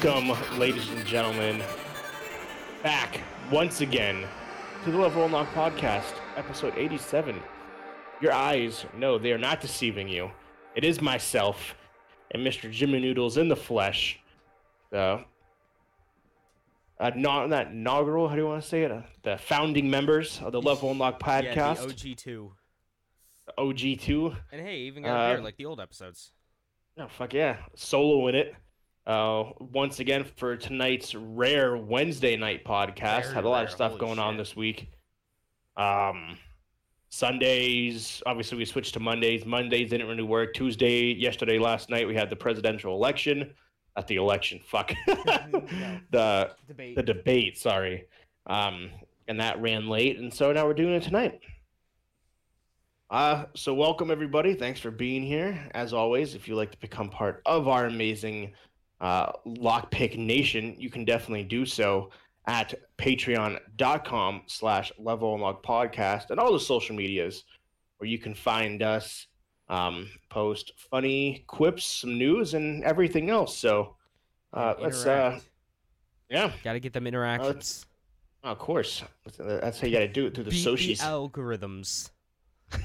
Welcome, ladies and gentlemen, back once again to the Level Unlock Podcast, episode 87. Your eyes, no, they are not deceiving you. It is myself and Mr. Jimmy Noodles in the flesh. The uh, not that inaugural, how do you want to say it? Uh, the founding members of the Level Unlock Yeah, Podcast, the OG two. OG2. And hey, even got Uh, beard like the old episodes. Oh fuck yeah, solo in it. Uh, once again for tonight's rare Wednesday night podcast. Very Had a lot of stuff holy going on this week. Um, Sundays, obviously we switched to Mondays. Mondays didn't really work. Tuesday, yesterday, last night we had the presidential election. Not the election, fuck. the Debate. the debate, sorry. Um, and that ran late, and so now we're doing it tonight. Uh, so welcome everybody. Thanks for being here. As always, if you'd like to become part of our amazing uh, Lockpick Nation, you can definitely do so at patreon.com slash level unlock podcast and all the social medias where you can find us um, post funny quips, some news, and everything else. So uh, let's uh, yeah. Gotta get them interactions. Of course. That's how you got to do it through the social algorithms.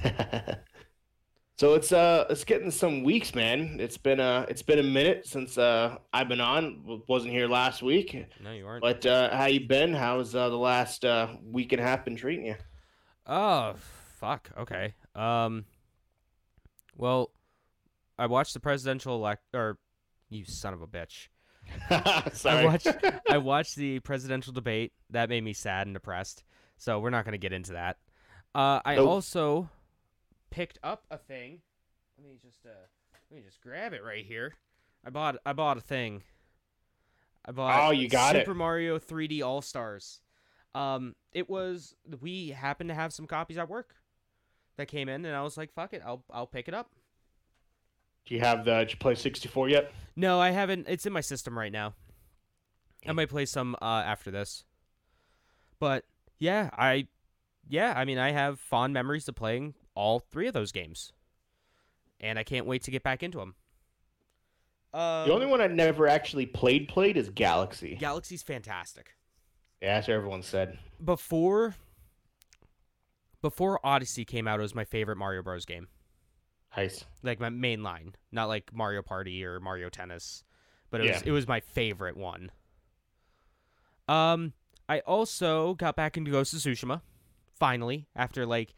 so it's uh it's getting some weeks, man. It's been uh it's been a minute since uh I've been on. Wasn't here last week. No, you aren't. But uh how you been? How's uh, the last uh week and a half been treating you? Oh, fuck. Okay. Um. Well, I watched the presidential elect. Or, you son of a bitch. Sorry. I watched. I watched the presidential debate. That made me sad and depressed. So we're not gonna get into that. Uh, I Nope. also picked up a thing. Let me just uh, let me just grab it right here. I bought. I bought a thing. I bought. Oh, you got it. Super Mario 3D All Stars. Um, it was we happened to have some copies at work that came in, and I was like, "Fuck it, I'll I'll pick it up." Do you have the did you play 64 yet? No, I haven't. It's in my system right now. I might play some uh, after this. But yeah, I yeah, I mean, I have fond memories of playing all three of those games, and I can't wait to get back into them. The only one I never actually played played is Galaxy. Galaxy's fantastic. Yeah, that's what everyone said. Before before Odyssey came out, it was my favorite Mario Bros. game. Nice. like my main line, not like Mario Party or Mario Tennis, but it was Yeah. it was my favorite one. Um, I also got back into Ghost of Tsushima, finally after like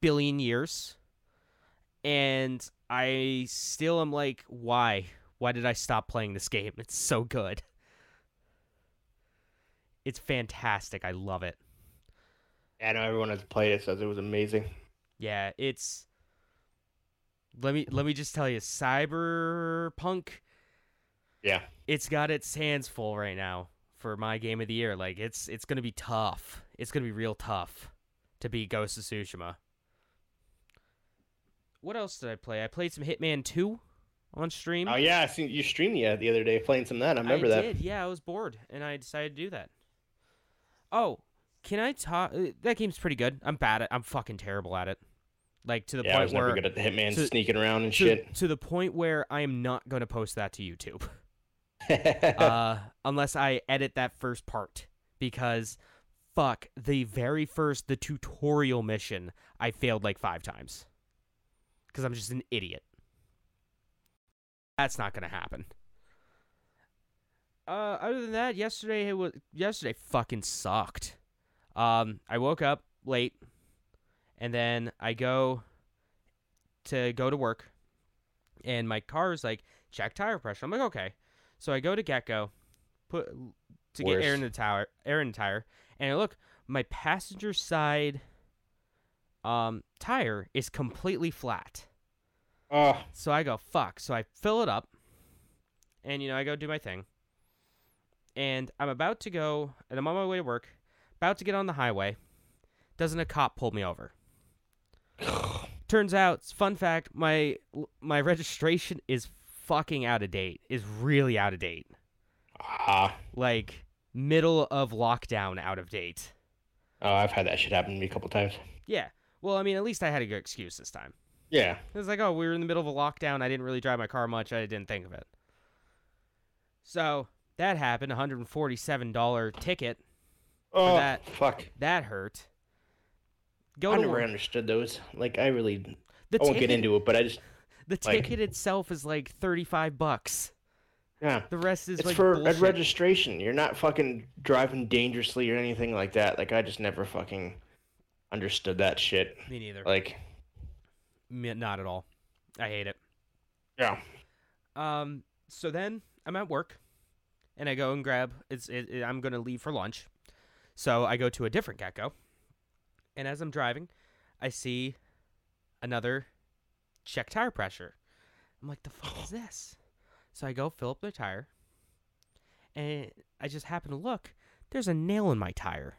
billion years, and I still am like, why? Why did I stop playing this game? It's so good. It's fantastic. I love it. Yeah, I know everyone has played it says it was amazing. Yeah, it's let me let me just tell you, Cyberpunk Yeah. it's got its hands full right now for my game of the year. Like it's it's gonna be tough. It's gonna be real tough to beat Ghost of Tsushima. What else did I play? I played some Hitman 2 on stream. Oh yeah, I seen you streamed the, the other day playing some of that. I remember that. did. Yeah, I was bored and I decided to do that. Oh, can I talk? uh, That game's pretty good. I'm bad at. I'm fucking terrible at it. Like to the Yeah, I point was where never good at the Hitman to- sneaking around and to, shit. to the point where I am not going to post that to YouTube. uh, unless I edit that first part because fuck the very first the tutorial mission I failed like five times because I'm just an idiot. That's not gonna happen. Uh, other than that, yesterday it was yesterday fucking sucked. Um, I woke up late, and then I go to go to work, and my car is like check tire pressure. I'm like okay, so I go to Gecko, put to get air in the tire, air in the tire, and I look, my passenger side um tire is completely flat. oh, So I go, fuck. So I fill it up, and you know, I go do my thing. And I'm about to go, and I'm on my way to work, about to get on the highway. Doesn't a cop pull me over? Turns out, fun fact, my my registration is fucking out of date. Is really out of date. ah, Like middle of lockdown, out of date. oh, I've had that shit happen to me a couple times. Yeah. Well, I mean, at least I had a good excuse this time. Yeah, It was like, oh, we were in the middle of a lockdown. I didn't really drive my car much. I didn't think of it. So that happened. $147 ticket. Oh, that- fuck. That hurt. Go I never work. understood those. Like, I really. The I won't ticket, get into it, but I just. the like- ticket itself is like 35 bucks. Yeah. The rest is It's like for bullshit. registration. You're not fucking driving dangerously or anything like that. Like, I just never fucking understood that shit. Me neither. Like, Me- not at all. I hate it. yeah. Um. So then I'm at work, and I go and grab. It's. It, it- I'm gonna leave for lunch, so I go to a different Gecko, and as I'm driving, I see another check tire pressure. I'm like, the fuck is this? So I go fill up the tire, and I just happen to look. There's a nail in my tire.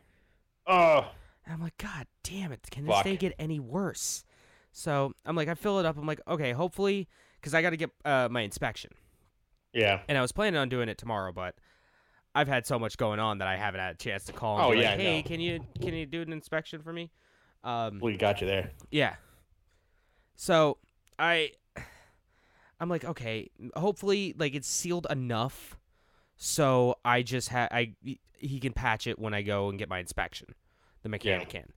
Oh, And I'm like, God damn it! Can this Fuck. day get any worse? So I'm like, I fill it up. I'm like, okay, hopefully, because I got to get uh, my inspection, yeah. and I was planning on doing it tomorrow, but I've had so much going on that I haven't had a chance to call. And Oh, like, yeah, I hey, know. can you can you do an inspection for me? Um, We got you there. yeah. So I, I'm like, okay, hopefully, like it's sealed enough, so I just ha I he can patch it when I go and get my inspection. The mechanic can.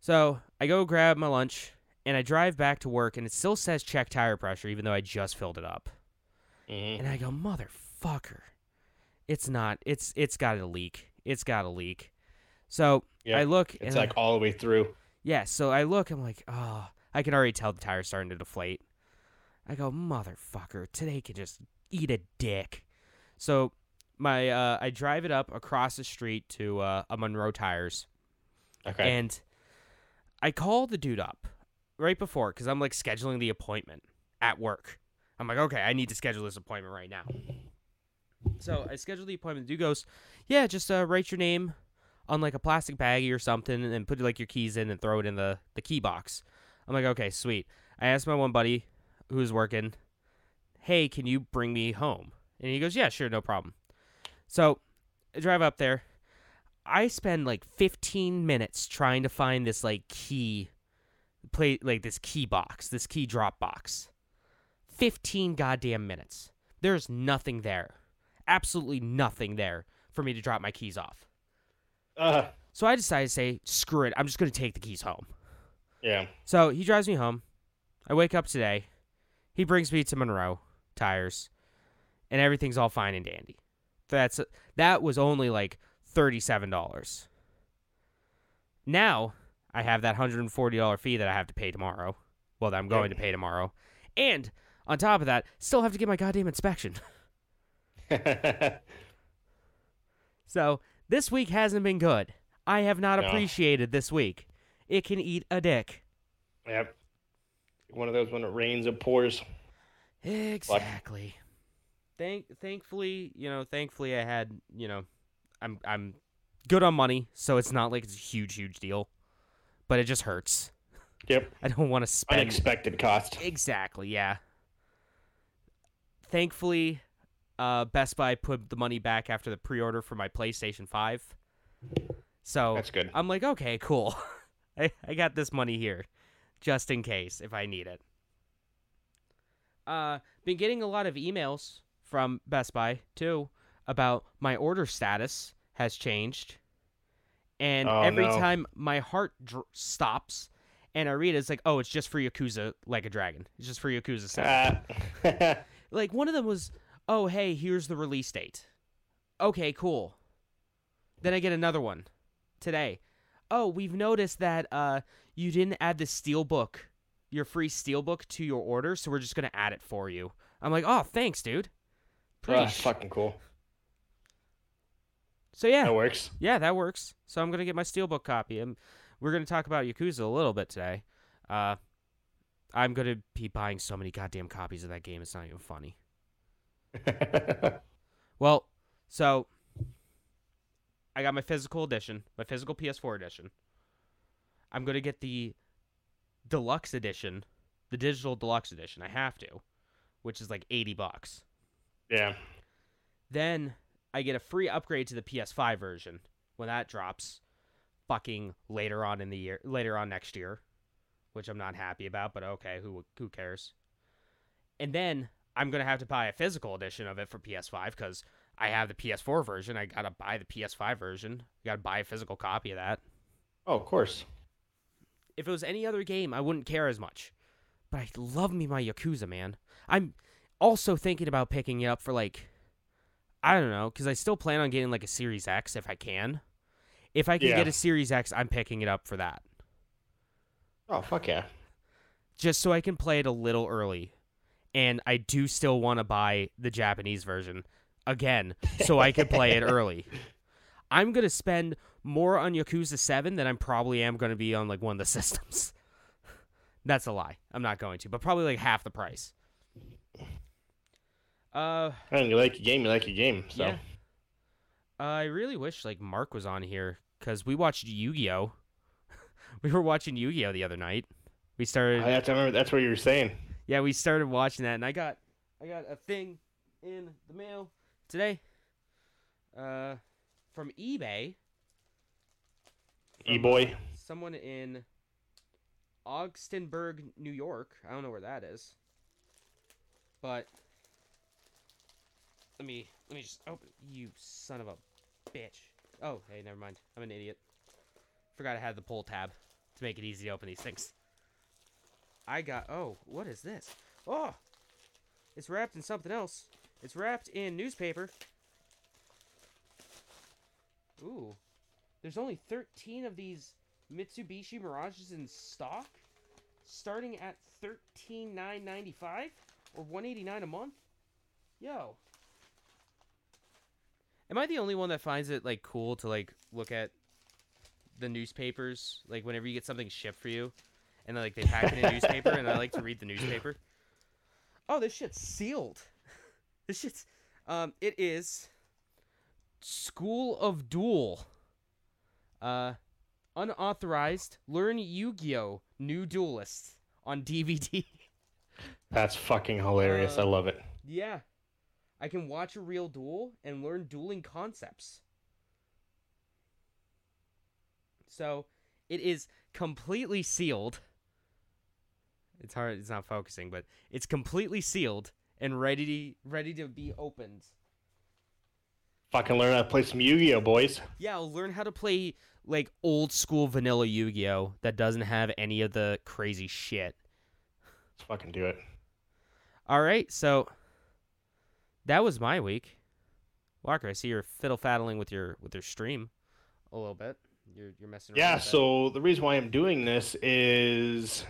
So I go grab my lunch and I drive back to work, and it still says check tire pressure, even though I just filled it up. hmm And I go, motherfucker, it's not. It's it's got a leak. It's got a leak. So Yeah. I look, It's and I- like all the way through. yeah, so I look, I'm like, oh, I can already tell the tire's starting to deflate. I go, motherfucker, today can just eat a dick. So my uh, I drive it up across the street to uh, a Monroe Tires, Okay. and I call the dude up right before because I'm like scheduling the appointment at work. I'm like, okay, I need to schedule this appointment right now. So I schedule the appointment. The dude goes, yeah, just uh, write your name on like a plastic baggie or something, and then put like your keys in and throw it in the the key box. I'm like, okay, sweet. I asked my one buddy who's working, hey, can you bring me home? And he goes, yeah, sure, no problem. So I drive up there. I spend like 15 minutes trying to find this like key play like this key box, this key drop box. 15 goddamn minutes. There's nothing there. Absolutely nothing there for me to drop my keys off. uh, So I decided to say, screw it. I'm just going to take the keys home. yeah. So he drives me home. I wake up today. He brings me to Monroe tires, and everything's all fine and dandy. That's that was only like thirty-seven dollars. Now I have that hundred and forty dollar fee that I have to pay tomorrow. Well, that I'm going to pay tomorrow, and on top of that, still have to get my goddamn inspection. So this week hasn't been good. I have not No. appreciated this week. It can eat a dick. yep. One of those when it rains, it pours. Exactly. Thank thankfully, you know, thankfully I had, you know, I'm I'm good on money, so it's not like it's a huge huge deal. But it just hurts. Yep. I don't want to spend Unexpected cost. Exactly, yeah. Thankfully, uh Best Buy put the money back after the pre-order for my PlayStation 5. So That's good. I'm like, okay, cool. I, I got this money here, just in case if I need it. Uh, been getting a lot of emails from Best Buy too about my order status has changed, and Oh, every no. time my heart dr- stops and I read it, it's like, oh, it's just for Yakuza like a dragon. It's just for Yakuza Uh, Like one of them was, oh hey, here's the release date. Okay, cool. Then I get another one today. Oh, we've noticed that uh you didn't add the steelbook, your free steelbook to your order, so we're just gonna add it for you. I'm like, oh, thanks, dude. Oh, Please. fucking cool. so yeah, That works. yeah, that works. So I'm gonna get my steelbook copy, and we're gonna talk about Yakuza a little bit today. Uh, I'm gonna be buying so many goddamn copies of that game. It's not even funny. Well, so I got my physical edition, my physical PS4 edition. I'm going to get the deluxe edition, the digital deluxe edition. I have to, which is like 80 bucks. Yeah. Then I get a free upgrade to the PS5 version when that drops fucking later on in the year, later on next year, which I'm not happy about, but okay, who who cares? And then I'm gonna have to buy a physical edition of it for PS5 because I have the PS4 version. I gotta buy the PS5 version. I gotta buy a physical copy of that. Oh, of course. If it was any other game, I wouldn't care as much. But I love me my Yakuza, man. I'm also thinking about picking it up for like, I don't know, because I still plan on getting like a Series X if I can. If I can Yeah. get a Series X, I'm picking it up for that. Oh, fuck yeah. just so I can play it a little early. And I do still want to buy the Japanese version again so I can play it early. I'm going to spend more on Yakuza 7 than I probably am going to be on like one of the systems. That's a lie. I'm not going to, but probably like half the price. Uh And you like your game, you like your game. So yeah. I really wish like Mark was on here cuz we watched Yu-Gi-Oh. we were watching Yu-Gi-Oh the other night. We started I have to remember that's what you were saying. yeah, we started watching that, and I got I got a thing in the mail today, uh, from eBay. E boy. someone in Augsburg, New York. I don't know where that is, but let me let me just open. You son of a bitch! Oh, hey, never mind. I'm an idiot. Forgot I had the pull tab to make it easy to open these things. I got. Oh, what is this? Oh, it's wrapped in something else. It's wrapped in newspaper. Ooh, there's only 13 of these Mitsubishi Mirages in stock, starting at 13,995 or 189 a month. Yo. Am I the only one that finds it like cool to like look at the newspapers like whenever you get something shipped for you and like they pack it in a newspaper and I like to read the newspaper? Oh, this shit's sealed. this shit's um it is School of Duel. Uh unauthorized learn Yu-Gi-Oh new duelist on DVD. That's fucking hilarious. I Uh, love it. yeah. I can watch a real duel and learn dueling concepts. So, it is completely sealed. It's hard it's not focusing, but it's completely sealed and ready to, ready to be opened. Fucking learn how to play some Yu-Gi-Oh, boys. Yeah, I'll learn how to play like old school vanilla Yu-Gi-Oh that doesn't have any of the crazy shit. Let's fucking do it. All right, so that was my week. Walker, I see you're fiddle faddling with your with your stream a little bit. You're you're messing around. Yeah, so the reason why I'm doing this is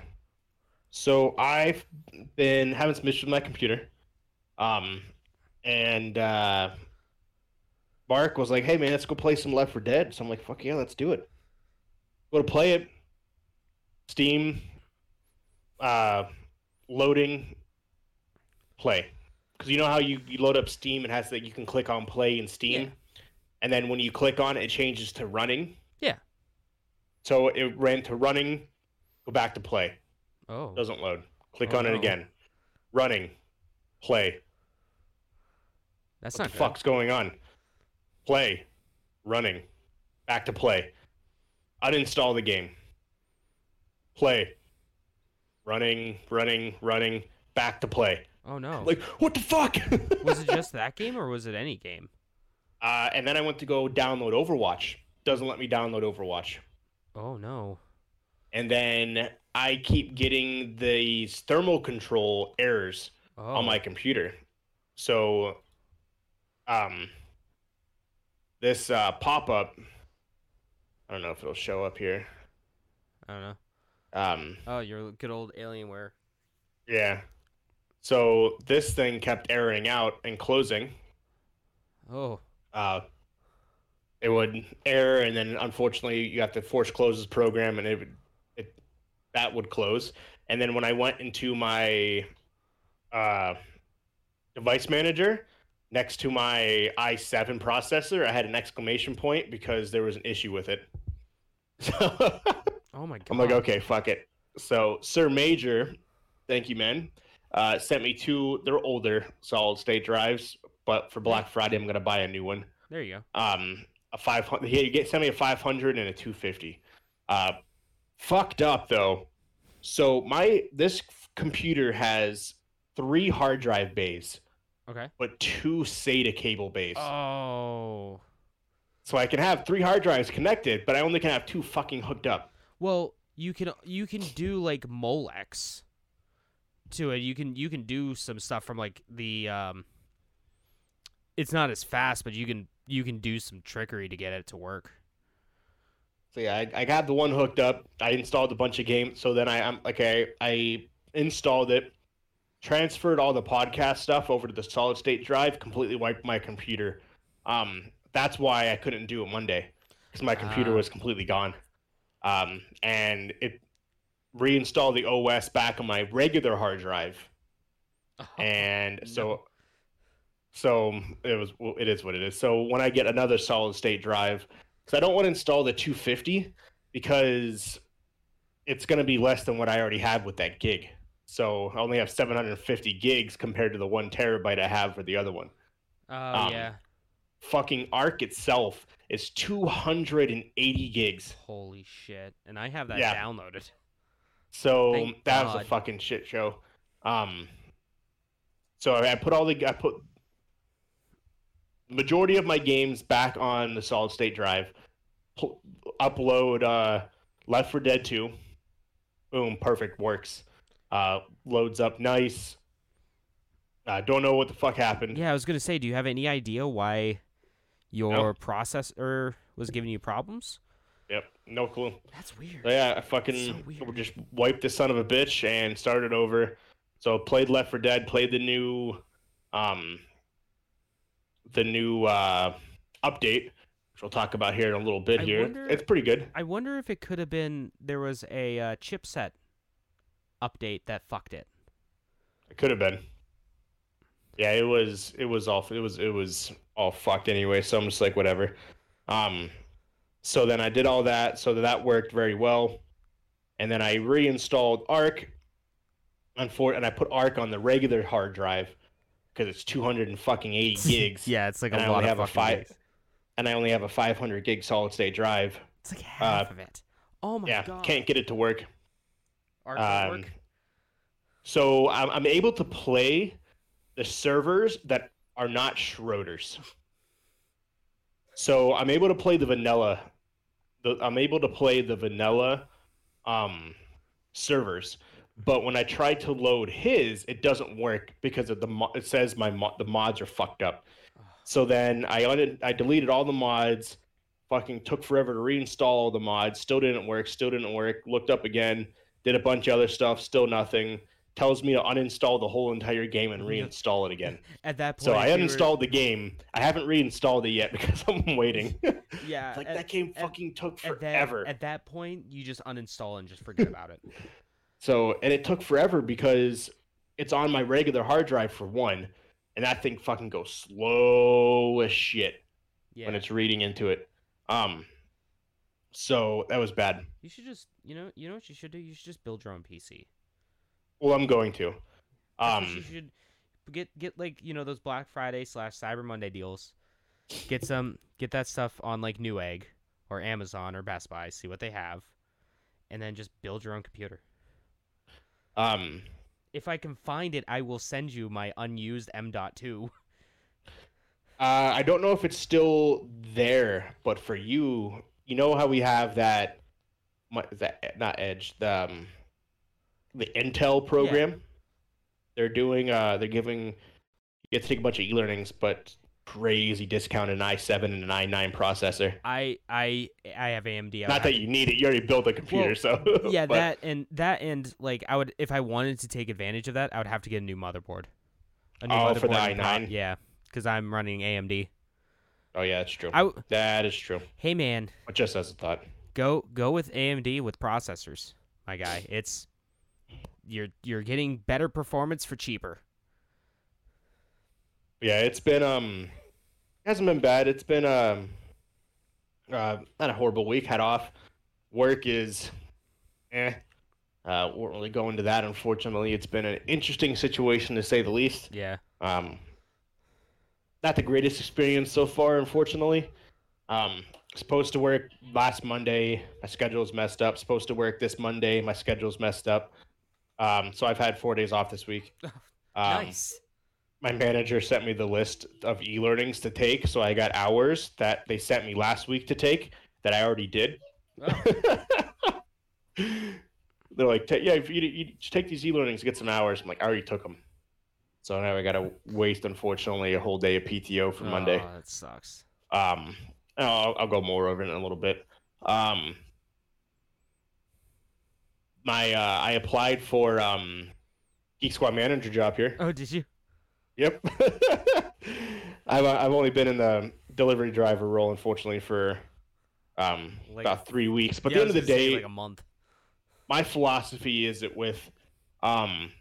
so I've been having some issues with my computer. Um and uh Mark was like, "Hey man, let's go play some Left 4 Dead." So I'm like, "Fuck yeah, let's do it." Go to play it. Steam uh loading play. Cuz you know how you, you load up Steam and has that you can click on play in Steam Yeah. and then when you click on it it changes to running. Yeah. So it ran to running, go back to play. oh, Doesn't load. Click Oh, on it again. Running. Play. that's what not the good. fuck's going on? Play. Running. Back to play. Uninstall the game. Play. Running, running, running. Back to play. Oh no. Like, what the fuck? was it just that game or was it any game? Uh, and then I went to go download Overwatch. Doesn't let me download Overwatch. Oh no. And then I keep getting these thermal control errors Oh. on my computer. So, um, this uh, pop up, I don't know if it'll show up here. I don't know. Um, Oh, your good old Alienware. yeah. So this thing kept erroring out and closing. Oh. Uh, it would error, and then unfortunately you have to force close this program, and it would it that would close. And then when I went into my uh, device manager next to my i7 processor, I had an exclamation point because there was an issue with it. So Oh my god. I'm like, okay, fuck it. So Sir Major, thank you, man, uh, sent me two. They're older solid state drives, but for Black Friday, I'm gonna buy a new one. There you go. Um, a 500. He get sent me a 500 and a 250. Uh, fucked up though. So my this computer has three hard drive bays, Okay. but two SATA cable bays. Oh. So I can have three hard drives connected, but I only can have two fucking hooked up. Well, you can you can do like Molex to it. You can you can do some stuff from like the um it's not as fast, but you can you can do some trickery to get it to work. So yeah, I, I got the one hooked up. I installed a bunch of games. So then I, I'm okay. I, installed it, transferred all the podcast stuff over to the solid state drive, completely wiped my computer. Um, that's why I couldn't do it Monday because my computer Ah. was completely gone. Um, and it reinstalled the OS back on my regular hard drive. and No. so so it was well, it is what it is so when i get another solid state drive because i don't want to install the 250 because it's going to be less than what i already have with that gig so i only have 750 gigs compared to the one terabyte i have for the other one Oh um, yeah. fucking ARK itself is 280 gigs Holy shit. And I have that yeah. downloaded. So Thank that was a fucking shit show. Um, so I put all the I put majority of my games back on the solid state drive. Pu- upload uh, Left 4 Dead 2. Boom, perfect works. Uh, loads up nice. I don't know what the fuck happened. Yeah, I was gonna say, do you have any idea why your processor was giving you problems? Yep, no clue. That's weird. So yeah, I fucking So just wiped the son of a bitch and started over. So played Left 4 Dead, played the new, um, the new uh, update, which we'll talk about here in a little bit. I here, wonder- it's pretty good. I wonder if it could have been there was a uh, chipset update that fucked it. It could have been. Yeah, it was. It was all. It was. It was all fucked anyway. So I'm just like whatever. Um, so then I did all that. So that worked very well, and then I reinstalled ARK. on Unfor- and I put ARK on the regular hard drive because it's 200 and fucking 80 gigs. yeah, it's like And a I lot only of have a five- gigs. And I only have a 500 gig solid state drive. It's like half uh, of it. Oh my yeah, god. can't get it to work. ARK Um, work? so I'm, I'm able to play the servers that are not Schroeder's. So I'm able to play the vanilla. The, I'm able to play the vanilla um, servers, but when I try to load his, it doesn't work because of the mo- it says my mo- the mods are fucked up. So then I un- I deleted all the mods. Fucking took forever to reinstall all the mods. Still didn't work. Still didn't work. Looked up again. Did a bunch of other stuff. Still nothing. Tells me to uninstall the whole entire game and reinstall it again. At that point, So I you were- uninstalled the game. I haven't reinstalled it yet because I'm waiting. Yeah, like at, that game at- fucking took at that, forever. at that point, you just uninstall and just forget about it. So and it took forever because it's on my regular hard drive for one, and that thing fucking goes slow as shit Yeah. when it's reading into it. Um, so that was bad. You should just, you know, you know what you should do? You should just build your own PC. Well, I'm going to. What you Um, should get get like you know those Black Friday slash Cyber Monday deals. Get some get that stuff on like Newegg or Amazon or Best Buy. See what they have, and then just build your own computer. um, If I can find it, I will send you my unused M.2. Uh, I don't know if it's still there, but for you, you know how we have that, that not Edge, the um, the Intel program. They're doing, uh, they're giving you get to take a bunch of e-learnings, but crazy discount in i7 and an i9 processor. I I I have AMD. I Not have- that you need it; you already built a computer, so yeah, that and that and like I would if I wanted to take advantage of that, I would have to get a new motherboard. A new Oh, for the i9? Yeah, because I'm running AMD. Oh yeah, that's true. I w- That is true. hey man, But just as a thought. go go with AMD with processors, my guy. It's you're you're getting better performance for cheaper. Yeah, it's been um hasn't been bad. It's been um uh not a horrible week. Had off. Work is eh. Uh won't really go into that unfortunately. It's been an interesting situation to say the least. Yeah. Um not the greatest experience so far, unfortunately. Um supposed to work last Monday, my schedule's messed up. Supposed to work this Monday, my schedule's messed up. Um so I've had four days off this week. Um, nice. My manager sent me the list of e-learnings to take, so I got hours that they sent me last week to take that I already did. Oh, They're like, yeah, if you, you just take these e-learnings, get some hours. I'm like, I already took them. So now I got to waste, unfortunately, a whole day of PTO for Monday. Oh, that sucks. Um, I'll, I'll go more over it in a little bit. Um, my uh, I applied for um, Geek Squad manager job here. Oh, did you? Yep. I've uh, I've only been in the delivery driver role, unfortunately, for um Like- about three weeks. But Yeah, at the end of the day, like a month. my philosophy is it with um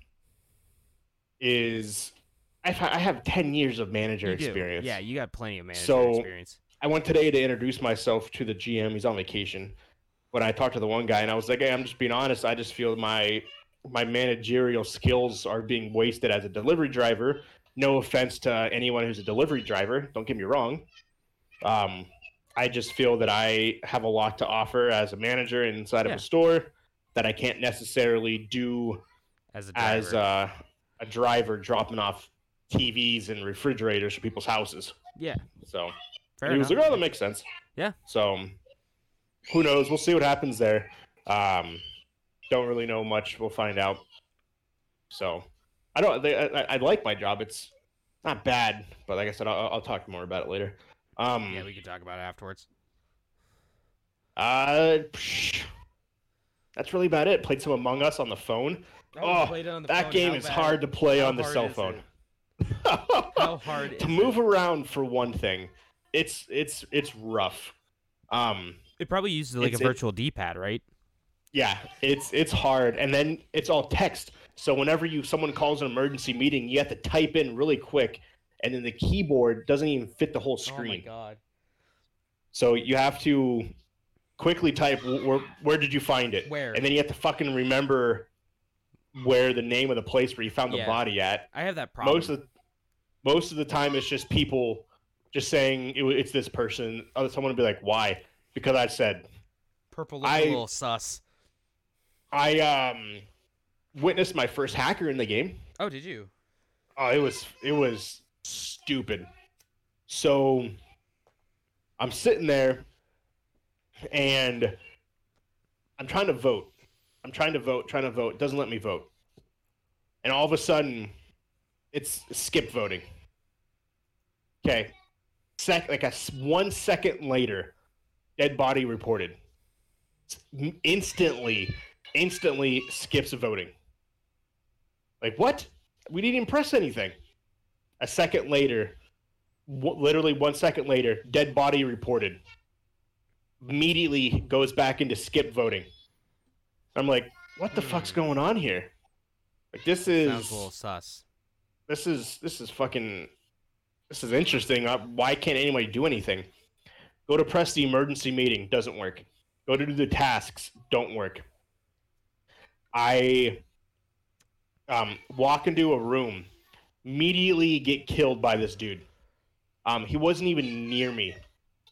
is I've, I have ten years of manager experience. Yeah, you got plenty of manager So- experience. I went today to introduce myself to the GM. He's on vacation. When I talked to the one guy, and I was like, "Hey, I'm just being honest. I just feel my my managerial skills are being wasted as a delivery driver. No offense to anyone who's a delivery driver. Don't get me wrong. Um, I just feel that I have a lot to offer as a manager inside Yeah. of a store that I can't necessarily do As a driver. as uh, a driver dropping off TVs and refrigerators for people's houses. yeah, So fair he was like, "Oh, that makes sense." Yeah. So, who knows? We'll see what happens there. Um, don't really know much. We'll find out. So, I don't. They, I, I like my job. It's not bad, but like I said, I'll, I'll talk more about it later. Um, yeah, we can talk about it afterwards. uh, psh, that's really about it. Played some Among Us on the phone. Oh, on the that phone. game How is bad- hard to play how on the cell phone. How hard to move it? around for one thing, it's it's it's rough. Um, It probably uses like It's- a it- virtual D-pad, right? Yeah, it's it's hard, and then it's all text. So whenever you someone calls an emergency meeting, you have to type in really quick, and then the keyboard doesn't even fit the whole screen. Oh my god. so you have to quickly type where where did you find it, Where? and then you have to fucking remember where the name of the place where you found the Yeah. body at. I have that problem. Most of the, most of the time, it's just people just saying it, it's this person. Other someone would be like, "Why?" Because I said Purple looks I- a little sus. I um witnessed my first hacker in the game. Oh, did you? Oh, it was it was stupid. So I'm sitting there and I'm trying to vote. I'm trying to vote, trying to vote. Doesn't let me vote. And all of a sudden, it's skip voting. Okay. Sec like a one second later, dead body reported. Instantly, instantly skips voting. Like what? We didn't even press anything. A second later, w- literally one second later, dead body reported. Immediately goes back into skip voting. I'm like, what the fuck's Hmm. going on here? Like this is Sounds a little sus. this is this is fucking this is interesting. Uh, why can't anybody do anything? Go to press the emergency meeting, doesn't work. Go to do the tasks, don't work. I um, walk into a room, immediately get killed by this dude. Um, he wasn't even near me.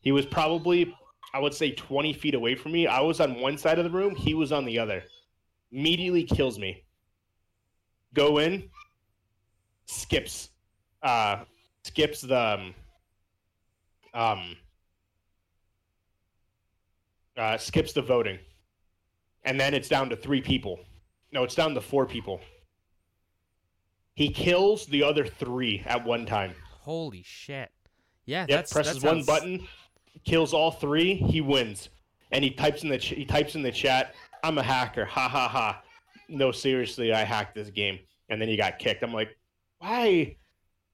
He was probably, I would say, 20 feet away from me. I was on one side of the room, he was on the other. Immediately kills me. Go in, skips, uh, skips the, um, um, uh, skips the voting. And then it's down to three people. No, it's down to four people. He kills the other three at one time. Holy shit. Yeah, Yep, presses that one button, kills all three, he wins. And he types in the ch- he types in the chat, "I'm a hacker." Ha ha ha. No, seriously, I hacked this game. And then he got kicked. I'm like, "Why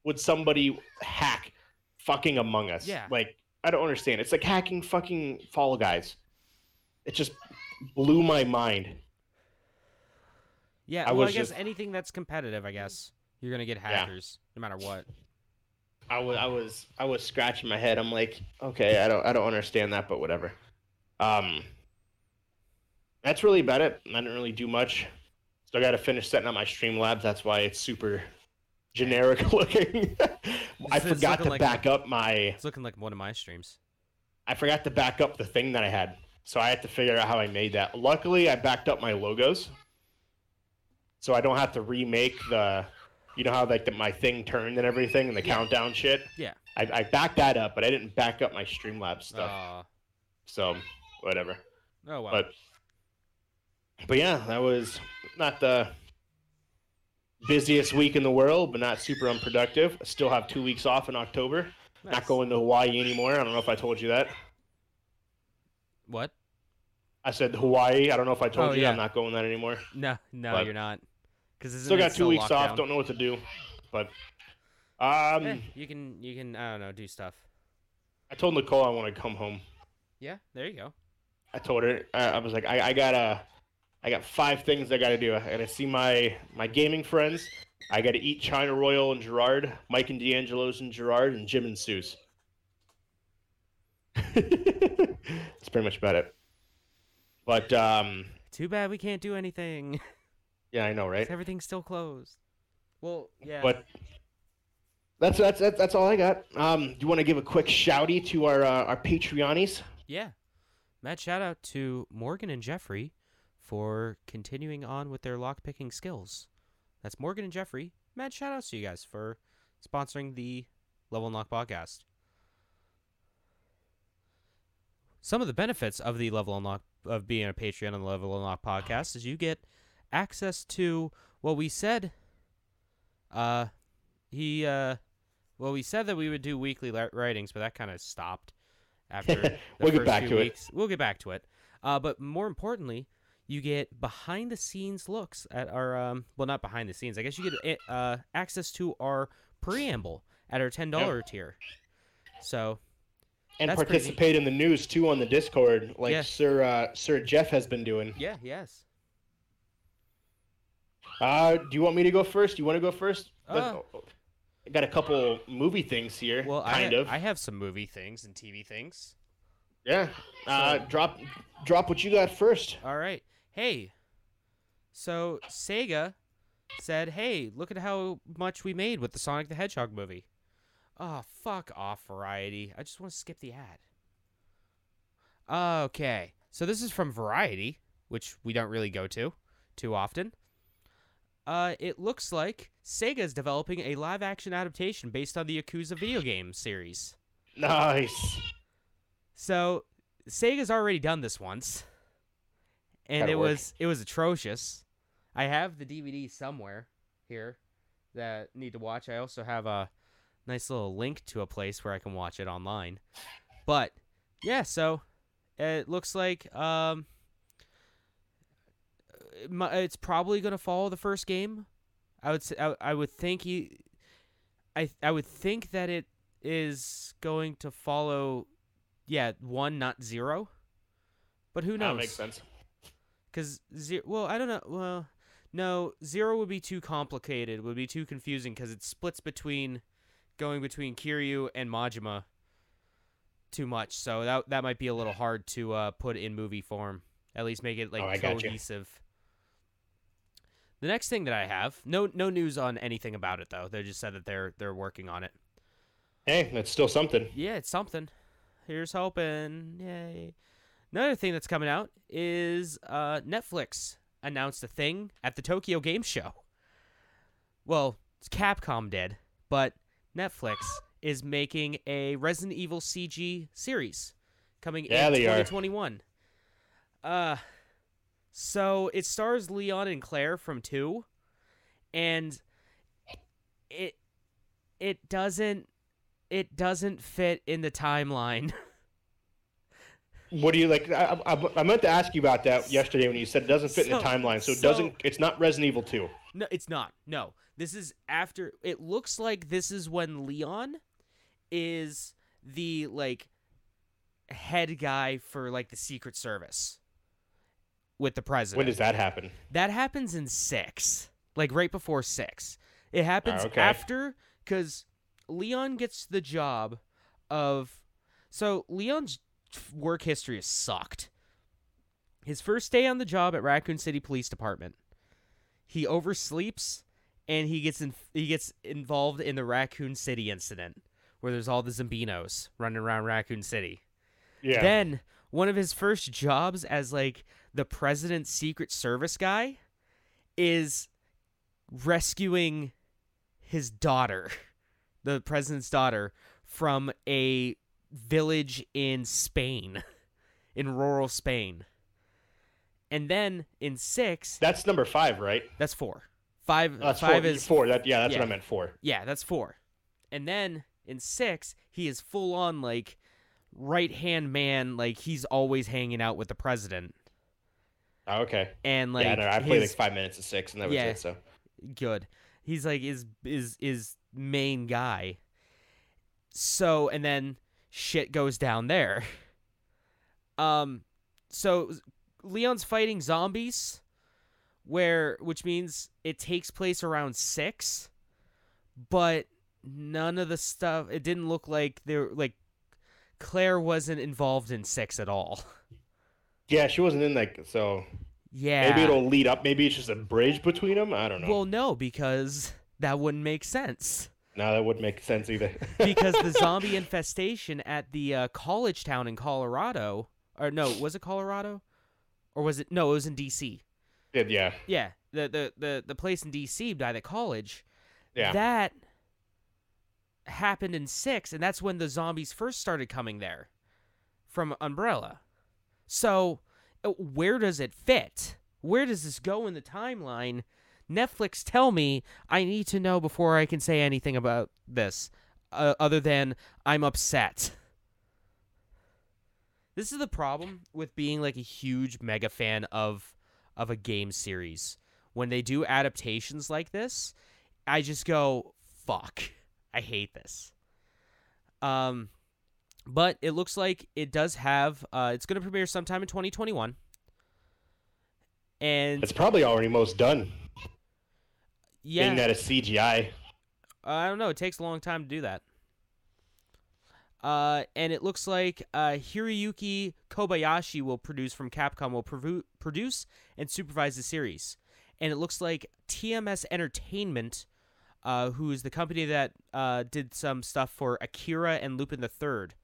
would somebody hack fucking Among Us?" Yeah. Like, I don't understand. It's like hacking fucking Fall Guys. It just blew my mind. Yeah, I well, I guess just- anything that's competitive, I guess you're gonna get hackers no matter what. I was I was I was scratching my head. I'm like, okay, I don't I don't understand that, but whatever. Um, that's really about it. I didn't really do much. Still got to finish setting up my stream Streamlabs. That's why it's super generic looking. I forgot to like- back up my. It's looking like one of my streams. I forgot to back up the thing that I had, so I had to figure out how I made that. Luckily, I backed up my logos, so I don't have to remake the you know how like the, my thing turned and everything and the Yeah. countdown shit. Yeah. I, I backed that up, but I didn't back up my Streamlabs stuff. Aw. So whatever. oh well. But but yeah, that was not the busiest week in the world, but not super unproductive. I still have two weeks off in October. Nice. Not going to Hawaii anymore. I don't know if I told you that. What? I said Hawaii. I don't know if I told Oh, you. yeah. I'm not going that anymore. No, no, But- you're not. Because Still got two weeks off. Don't know what to do, but um, Eh, you can, you can, I don't know, do stuff. I told Nicole I want to come home. Yeah, there you go. I told her I, I was like, I, I gotta, I got five things I gotta do. I gotta see my my gaming friends. I gotta eat China Royal and Gerard, Mike and D'Angelo's and Gerard, and Jim and Sue's. That's pretty much about it. But um, Too bad we can't do anything. yeah, I know, right? Everything's still closed. Well, yeah. But that's that's that's, that's all I got. Um, do you want to give a quick shouty to our uh, our Patreonies? Yeah. Mad shout out to Morgan and Jeffrey for continuing on with their lockpicking skills. That's Morgan and Jeffrey. Mad shout outs to you guys for sponsoring the Level Unlock podcast. Some of the benefits of the Level Unlock of being a Patreon on the Level Unlock podcast is you get access to what we said uh he uh well we said that we would do weekly writings but that kind of stopped after We'll get back to it. We'll get back to it. Uh, but more importantly, you get behind the scenes looks at our um, well, not behind the scenes. I guess you get uh, access to our preamble at our ten dollar tier. So and That's participate in the news too on the Discord, like. Sir uh, Sir Jeff has been doing. yeah, yes. Uh, do you want me to go first? Do you want to go first? Uh, I got a couple movie things here, Well, kind I, of. I have some movie things and TV things. Yeah. Uh, So- drop drop what you got first. All right. Hey. So Sega said, "Hey, look at how much we made with the Sonic the Hedgehog movie." Oh, fuck off, Variety. I just want to skip the ad. Okay. So this is from Variety, which we don't really go to too often. Uh, it looks like Sega is developing a live-action adaptation based on the Yakuza video game series. Nice. So Sega's already done this once, and How'd it it work? was it was atrocious. I have the DVD somewhere here that need to watch. I also have a nice little link to a place where I can watch it online. But yeah, so it looks like um, it's probably gonna follow the first game. I would say, I, I would think he, I I would think that it is going to follow yeah, one, not zero. But who knows? That makes sense. Because zero. Well, I don't know. Well, no, zero would be too complicated. Would be too confusing because it splits between going between Kiryu and Majima too much. So that that might be a little hard to uh, put in movie form. At least make it like Oh, cohesive. The next thing that I have, no no news on anything about it though. They just said that they're they're working on it. Hey, that's still something. Yeah, it's something. Here's hoping. Yay. Another thing that's coming out is uh, Netflix announced a thing at the Tokyo Game Show. Well, it's Capcom did, but Netflix is making a Resident Evil CG series coming Yeah, in they are. 2021. Uh so it stars Leon and Claire from 2 and it it doesn't it doesn't fit in the timeline. What do you like? I, I, I meant to ask you about that yesterday when you said it doesn't fit in the timeline. So it so- doesn't. It's not Resident Evil Two. No, it's not. No. This is after it looks like this is when Leon is the like head guy for like the Secret Service with the president. When does that happen? That happens in six, like right before six. It happens Ah, okay. after because Leon gets the job of. So Leon's work history has sucked. His first day on the job at Raccoon City Police Department, he oversleeps and he gets in, he gets involved in the Raccoon City incident where there's all the Zambinos running around Raccoon City. Yeah. Then one of his first jobs as like the president's secret service guy is rescuing his daughter, the president's daughter, from a village in Spain, in rural Spain. And then in six, That's number five, right? that's four. Five, That's five four. is four. That yeah, that's yeah. what I meant. Four. Yeah, that's four. And then in six, he is full on like right hand man, like he's always hanging out with the president. Oh, okay. And like yeah, no, I played his- like five minutes of six, and that was Yeah. it. So good. He's like is is is main guy. So and then shit goes down there. Um so Leon's fighting zombies where which means it takes place around 6 but none of the stuff it didn't look like there like Claire wasn't involved in 6 at all. yeah, she wasn't in like so. Yeah. Maybe it'll lead up. Maybe it's just a bridge between them. I don't know. Well, no, because that wouldn't make sense. no, that wouldn't make sense either. because the zombie infestation at the uh, college town in Colorado, or no, was it Colorado, or was it no? It was in D.C. yeah, yeah, Yeah, the the the, the place in D.C. by the college. yeah. That happened in six, and that's when the zombies first started coming there from Umbrella. So, uh, where does it fit? Where does this go in the timeline? Netflix, tell me. I need to know before I can say anything about this, uh, other than I'm upset. This is the problem with being like a huge mega fan of of a game series. When they do adaptations like this, I just go, fuck. I hate this. Um but it looks like it does have uh it's going to premiere sometime in 2021. And It's probably already most done. yeah, Being that it's CGI. I don't know. It takes a long time to do that. Uh, and it looks like uh, Hiroyuki Kobayashi will produce from Capcom will provu- produce and supervise the series, and it looks like TMS Entertainment, uh, who is the company that uh, did some stuff for Akira and Lupin the Third,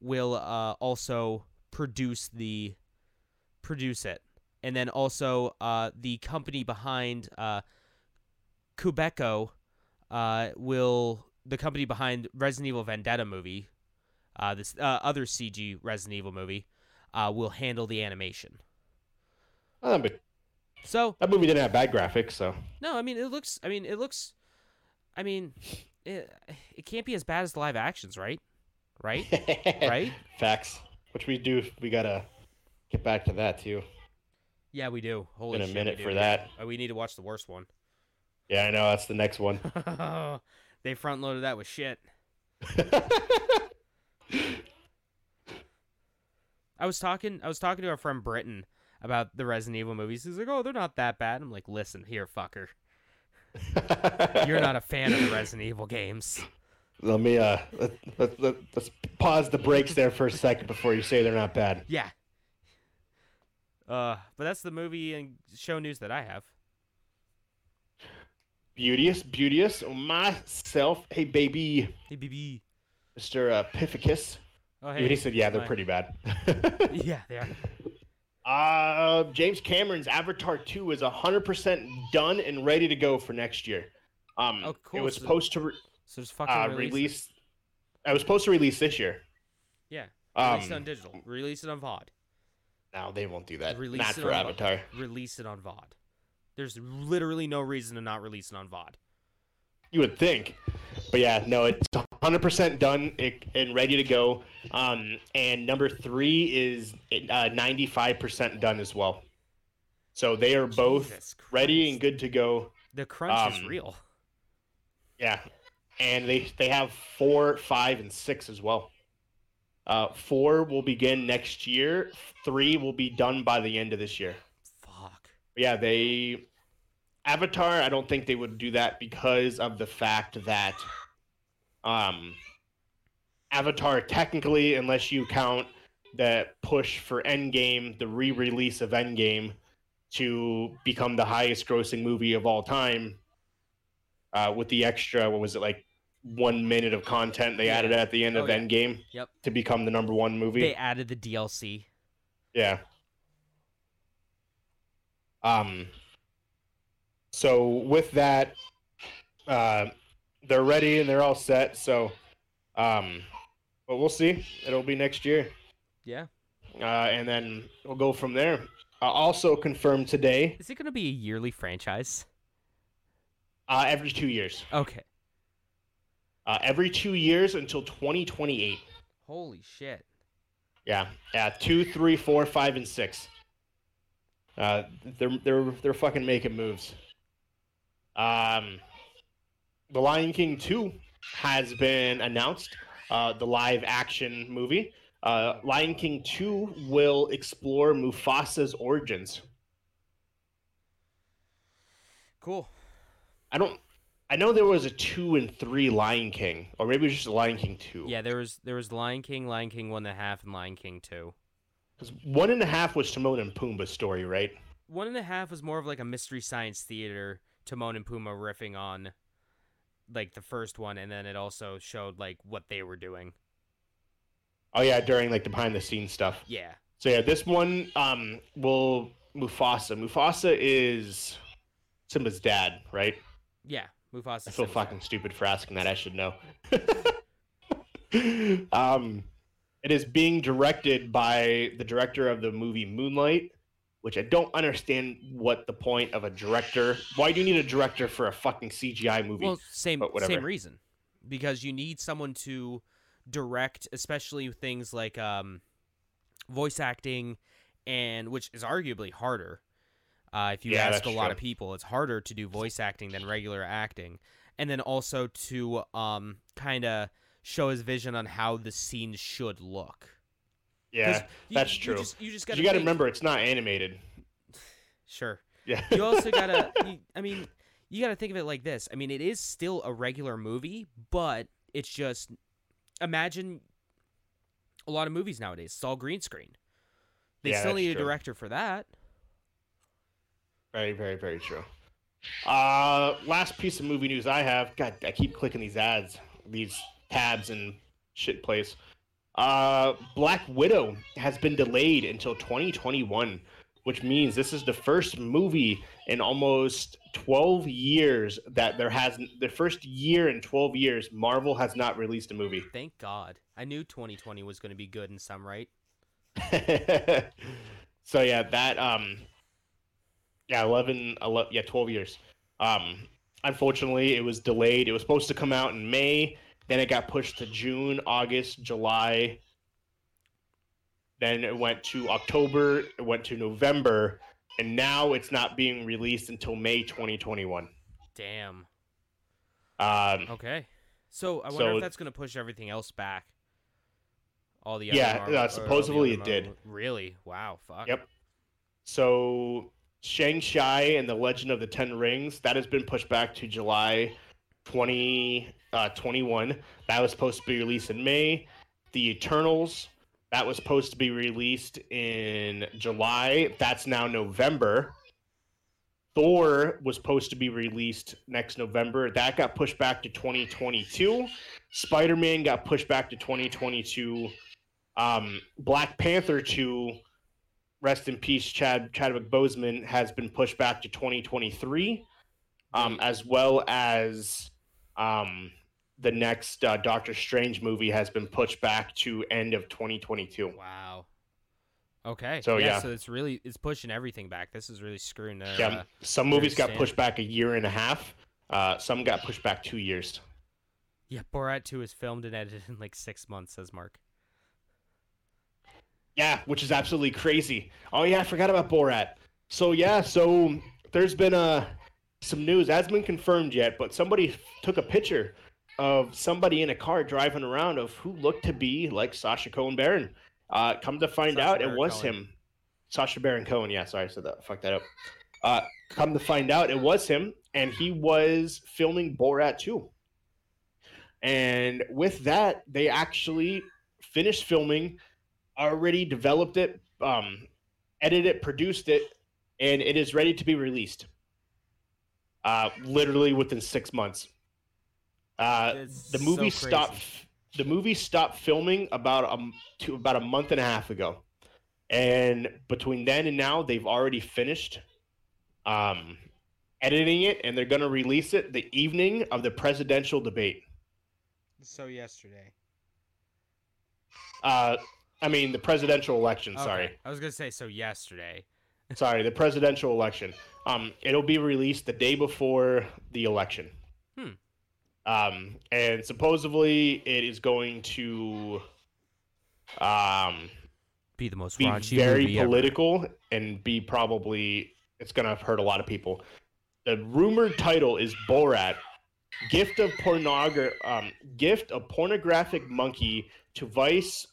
will uh, also produce the produce it, and then also the company behind uh, Kubeko will the company behind Resident Evil Vendetta movie, uh, this uh, other CG Resident Evil movie, uh, will handle the animation. But So that movie didn't have bad graphics, so no, I mean it looks. I mean it looks. I mean, it, it can't be as bad as the live actions, right? Right? right? Facts. Which we do. We gotta get back to that too. Yeah, we do. Holy Been a shit, minute for that. Uh, we need to watch the worst one. Yeah, I know. That's the next one. they front loaded that with shit. I was talking I was talking to our friend Britton about the Resident Evil movies. He's like, "Oh, they're not that bad." I'm like, "Listen, here, fucker. You're not a fan of the Resident Evil games." Let me uh let, let, let, let's pause the brakes there for a second before you say they're not bad. Yeah. Uh, but that's the movie and show news that I have. Beauteous, beauteous. Myself, hey baby, Hey, BB. Mister uh, Pificus. Oh, He said, yeah, they're Hi. pretty bad. Yeah, they are. uh, James Cameron's Avatar 2 is 100% done and ready to go for next year. Um, Oh, cool. It was So- supposed to re- So just fucking uh, release. I was supposed to release this year. Yeah. Um, Release it on digital. Release it on VOD. no, they won't do that. Release Not it for on- Avatar. Release it on VOD. There's literally no reason to not release it on VOD. You would think, but yeah, no, it's 100% done and ready to go. Um, and number three is uh, 95% done as well. So they are both ready and good to go. The crunch is um, real. Yeah, and they they have four, five, and six as well. Uh, four will begin next year. Three will be done by the end of this year. Fuck. Yeah, they Avatar. I don't think they would do that because of the fact that um, Avatar technically, unless you count the push for Endgame, the re-release of Endgame to become the highest-grossing movie of all time, uh, with the extra what was it like one minute of content they Yeah. added at the end of Oh, yeah. Endgame Yep. to become the number one movie. They added the DLC. Yeah. Um. So with that, uh, they're ready and they're all set. So, um, but we'll see. It'll be next year, Yeah. uh, and then we'll go from there. Uh, also confirmed today, Is it going to be a yearly franchise? uh, every two years. Okay. Uh, every two years until 2028. Holy shit. Yeah, yeah, two, three, four, five, and six. Uh, they're they're they're fucking making moves. Um, the Lion King two has been announced. Uh, the live action movie. Uh, Lion King two will explore Mufasa's origins. Cool. I don't. I know there was a two and three Lion King, or maybe it was just a Lion King two. Yeah, there was there was Lion King, Lion King one and a half, and Lion King two. because one and a half was Timon and Pumbaa's story, right? One and a half was more of like a mystery science theater. Timon and Pumbaa riffing on like the first one, and then it also showed like what they were doing. Oh yeah, during like the behind the scenes stuff. Yeah. So yeah, this one um will Mufasa. Mufasa is Simba's dad, right? Yeah. Mufasa. I feel Simba. fucking stupid for asking that. I should know. um, it is being directed by the director of the movie Moonlight, which I don't understand what the point of a director. Why do you need a director for a fucking CGI movie? Well, same same reason, because you need someone to direct, especially things like um, voice acting, and which is arguably harder. Uh, if you Yeah, ask a lot true. of people, it's harder to do voice acting than regular acting, and then also to um, kind of show his vision on how the scene should look. Yeah, you- that's you true. just- You just gotta, you got to remember it's not animated. Sure. Yeah. you also gotta you, i mean you gotta think of it like this i mean it is still a regular movie but it's just imagine a lot of movies nowadays it's all green screen they Yeah, still need a director for that Very, very, very true. Uh, last piece of movie news I have. God, I keep clicking these ads, these tabs and shit place. Uh, Black Widow has been delayed until 2021, which means this is the first movie in almost 12 years that there hasn't. The first year in 12 years, Marvel has not released a movie. thank god i knew 2020 was going to be good in some right so yeah, that um, yeah, 11, 11, yeah, 12 years. Um, unfortunately, it was delayed. It was supposed to come out in May, then it got pushed to June, August, July. Then it went to October, it went to November, and now it's not being released until May 2021. damn Um, okay so i wonder So- if that's going to push everything else back all the Yeah, other Marvel- uh, or all the supposedly it did. Really wow fuck Yep. So Shang-Chi and the Legend of the Ten Rings, that has been pushed back to July 20, uh, 21. That was supposed to be released in May. The Eternals, that was supposed to be released in July. That's now November. Thor was supposed to be released next November. That got pushed back to 2022. Spider-Man got pushed back to 2022. Um, Black Panther 2 rest in peace, Chad Chadwick Boseman has been pushed back to 2023, um, as well as um, the next uh, Doctor Strange movie has been pushed back to end of 2022. wow okay So, yeah. so it's really it's pushing everything back this is really screwing the Yeah, uh, some movies got understand. pushed back a year and a half. Uh, some got pushed back two years. Yeah, Borat 2 is filmed and edited in like six months, says Mark. Yeah, which is absolutely crazy. Oh yeah, I forgot about Borat. So yeah, so there's been uh some news. Hasn't been confirmed yet, but somebody took a picture of somebody in a car driving around of who looked to be like Sacha Cohen Baron. Uh, come to find Sacha out, it was Cohen. him. Sacha Baron Cohen. Yeah, sorry, I said that. Fuck that up. Uh, come to find out, it was him, and he was filming Borat 2. And with that, they actually finished filming, already developed it, um, edited it, produced it, and it is ready to be released. Uh, literally within six months. Uh, the movie so stopped. The movie stopped filming about a to about a month and a half ago, and between then and now, they've already finished. Um, editing it, and they're going to release it the evening of the presidential debate. So yesterday. Uh, I mean the presidential election. Sorry, I was gonna say so yesterday. Sorry, the presidential election. Um, it'll be released the day before the election. Hmm. Um, and supposedly it is going to, um, Be the most be raunchy very movie ever. political and be probably it's gonna hurt a lot of people. The rumored title is Borat, gift of pornogra- um, gift of pornographic monkey to Vice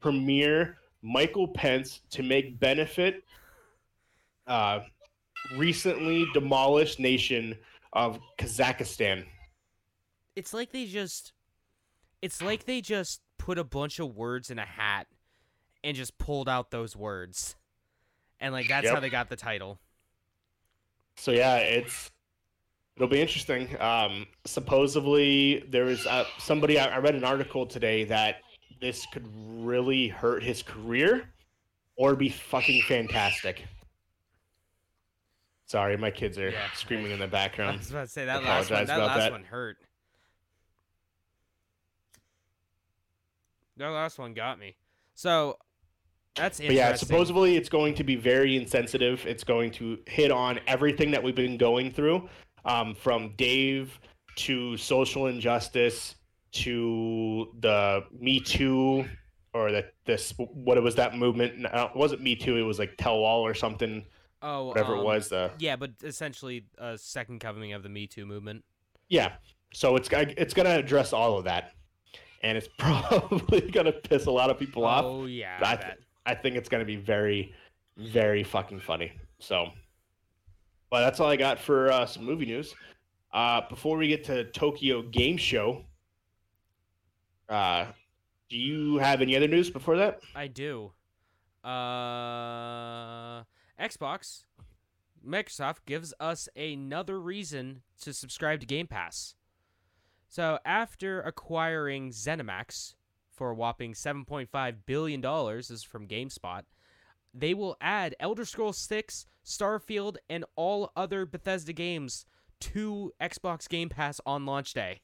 Premier Michael Pence to make benefit uh, recently demolished nation of Kazakhstan. It's like they just. It's like they just put a bunch of words in a hat, and just pulled out those words, and like that's how they got the title. So yeah, it's it'll be interesting. Um, supposedly there was uh, somebody I, I read an article today that this could really hurt his career or be fucking fantastic. Sorry, my kids are Yeah. screaming in the background. I was about to say that last one. That last that. one hurt. That last one got me. So that's But yeah, supposedly it's going to be very insensitive. It's going to hit on everything that we've been going through, um, from Dave to social injustice to the Me Too or the this what it was that movement? No, It wasn't Me Too. It was like Tell All or something. Oh, Whatever um, it was. The Yeah, but essentially a second coming of the Me Too movement. yeah. So it's it's gonna address all of that, and it's probably gonna piss a lot of people off. Oh yeah, I I th- I think it's gonna be very, very fucking funny. So, well, that's all I got for uh, some movie news. Uh, before we get to Tokyo Game Show, uh, do you have any other news before that? I do. Uh, Xbox, Microsoft gives us another reason to subscribe to Game Pass. So after acquiring ZeniMax for a whopping seven point five billion dollars, is from GameSpot, they will add Elder Scrolls Six, Starfield, and all other Bethesda games to Xbox Game Pass on launch day.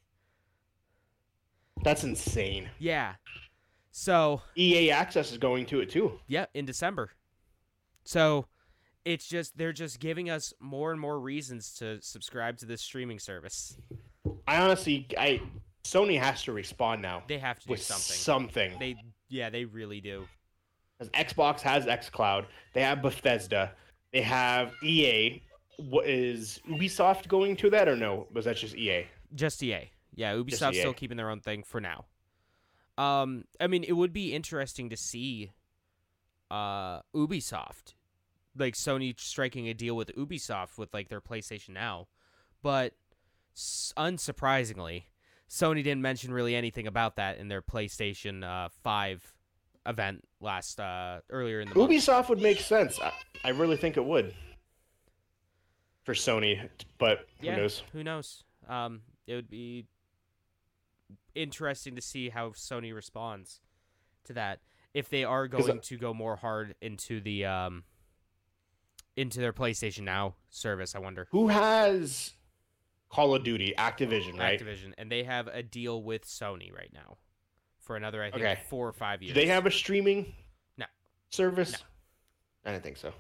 That's insane. Yeah. So EA Access is going to it too. Yeah, in December. So it's just they're just giving us more and more reasons to subscribe to this streaming service. I honestly, I Sony has to respond now They have to do something. something. They yeah, they really do. Because Xbox has XCloud. They have Bethesda. They have EA. What is Ubisoft going to that or no? Was that just EA? Just EA. Yeah, Ubisoft's EA. still keeping their own thing for now. Um I mean, it would be interesting to see uh Ubisoft like Sony striking a deal with Ubisoft with like their PlayStation Now. But unsurprisingly, Sony didn't mention really anything about that in their PlayStation uh, 5 event last uh, earlier in the month. Ubisoft would make sense. I, I really think it would for Sony, but who Yeah. knows? Who knows? Um, it would be interesting to see how Sony responds to that. If they are uh, going to go more hard into the um, into their PlayStation Now service, I wonder. Who has Call of Duty? Activision, right? Activision, and they have a deal with Sony right now for another, I think, Okay. four or five years. Do they have a streaming No. service? No. I don't think so.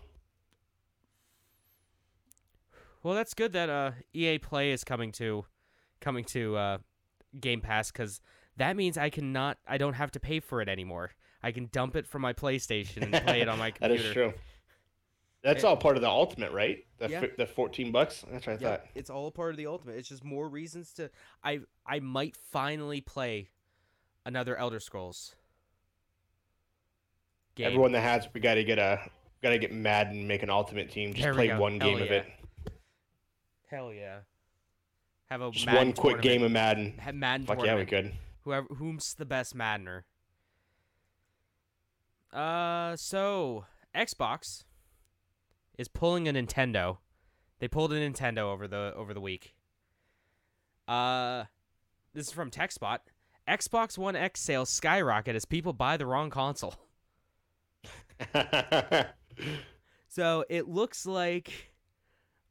Well, that's good that uh, EA Play is coming to coming to uh, Game Pass because that means I cannot, I don't have to pay for it anymore. I can dump it from my PlayStation and play it on my computer. is true. That's all part of the ultimate, right? The, Yeah. the 14 bucks? That's what I thought. it's all part of the ultimate. It's just more reasons to. I I might finally play another Elder Scrolls. Game. Everyone that has, we got to get a, got to get mad and make an ultimate team. Just play go. one Hell game of yeah. it. Hell yeah. Have a Just Madden one quick tournament. game of Madden. Have Madden Fuck yeah, we could. Whoever whom's the best Maddener. Uh so Xbox is pulling a Nintendo. They pulled a Nintendo over the over the week. Uh this is from TechSpot. Xbox One X sales skyrocket as people buy the wrong console. So it looks like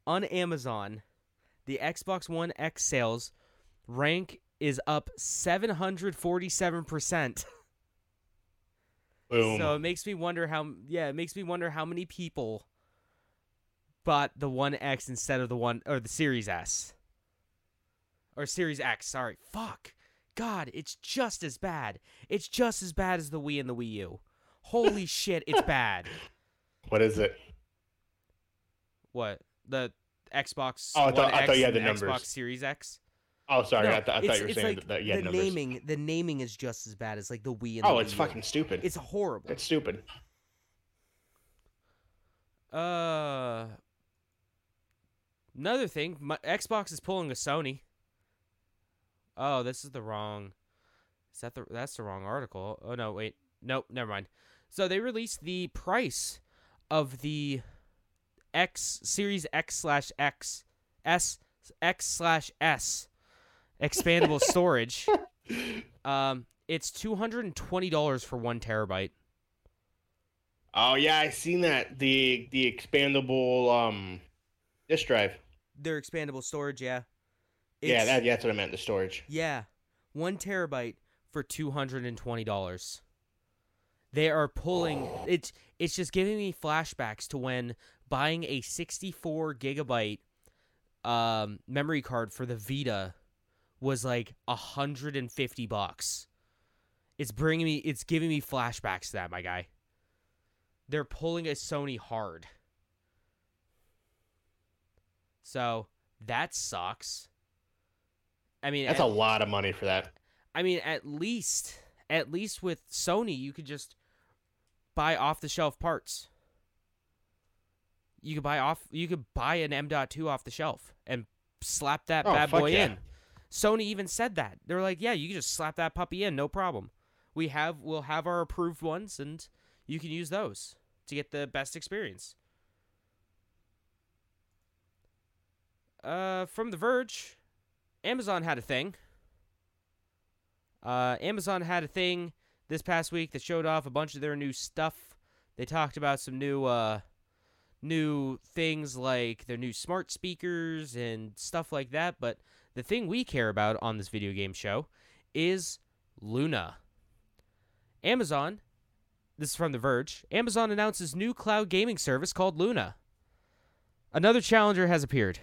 on Amazon the Xbox One X sales rank is up 747%. Boom. So it makes me wonder how yeah, it makes me wonder how many people bought the One X instead of the one or the Series S. Or Series X, sorry. Fuck. God, it's just as bad. It's just as bad as the Wii and the Wii U. Holy shit, it's bad. what is it? What? The Xbox Oh, I thought- One I X thought you had the numbers. Xbox Series X? Oh, sorry. No, I, th- I thought you were saying like that you had the numbers. naming the naming is just as bad as like the Wii and Oh, the it's Wii U. fucking stupid. It's horrible. It's stupid. Uh, another thing, my, Xbox is pulling a Sony. Oh, this is the wrong. Is that the? That's the wrong article. Oh no, wait, nope, never mind. So they released the price of the X Series X slash X S X slash S expandable storage. Um, it's two hundred and twenty dollars for one terabyte. Oh yeah, I seen that. The the expandable um disk drive. Their expandable storage, yeah. yeah, It's- that, that's what I meant. The storage. Yeah, one terabyte for two hundred and twenty dollars. They are pulling it's it's just giving me flashbacks to when buying a sixty-four gigabyte um, memory card for the Vita was like a hundred and fifty bucks. It's bringing me it's giving me flashbacks to that, my guy. They're pulling a Sony hard. So that sucks. I mean, That's at- a lot of money for that. I mean, at least, at least with Sony, you could just buy off the shelf parts. You could buy off. You could buy an M.2 off the shelf and slap that Oh, bad boy yeah. in. Sony even said that. They were like, "Yeah, you can just slap that puppy in, no problem. We have, we'll have our approved ones, and you can use those to get the best experience." Uh, from The Verge, Amazon had a thing. Uh, Amazon had a thing this past week that showed off a bunch of their new stuff. They talked about some new, uh, new things like their new smart speakers and stuff like that. But the thing we care about on this video game show is Luna. Amazon, this is from The Verge. Amazon announces new cloud gaming service called Luna. Another challenger has appeared.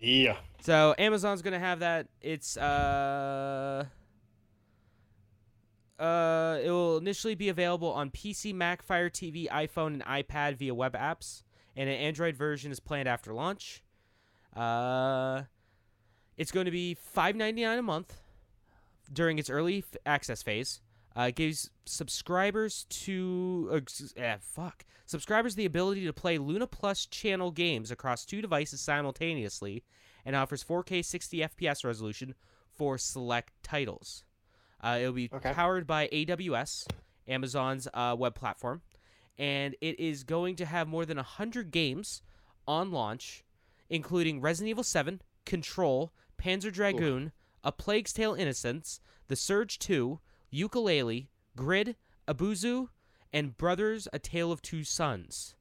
Yeah. So Amazon's gonna have that. It's uh uh it will initially be available on PC, Mac, Fire TV, iPhone, and iPad via web apps, and an Android version is planned after launch. Uh, it's going to be five ninety nine a month during its early f- access phase. Uh, gives subscribers to uh, eh, fuck subscribers the ability to play Luna Plus channel games across two devices simultaneously, and offers 4K 60 FPS resolution for select titles. Uh, it'll be Okay. powered by AWS, Amazon's uh, web platform, and it is going to have more than 100 games on launch, including Resident Evil 7, Control, Panzer Dragoon, A Plague's Tale Innocence, The Surge 2, Yooka-Laylee, Grid, Abzu, and Brothers: A Tale of Two Sons.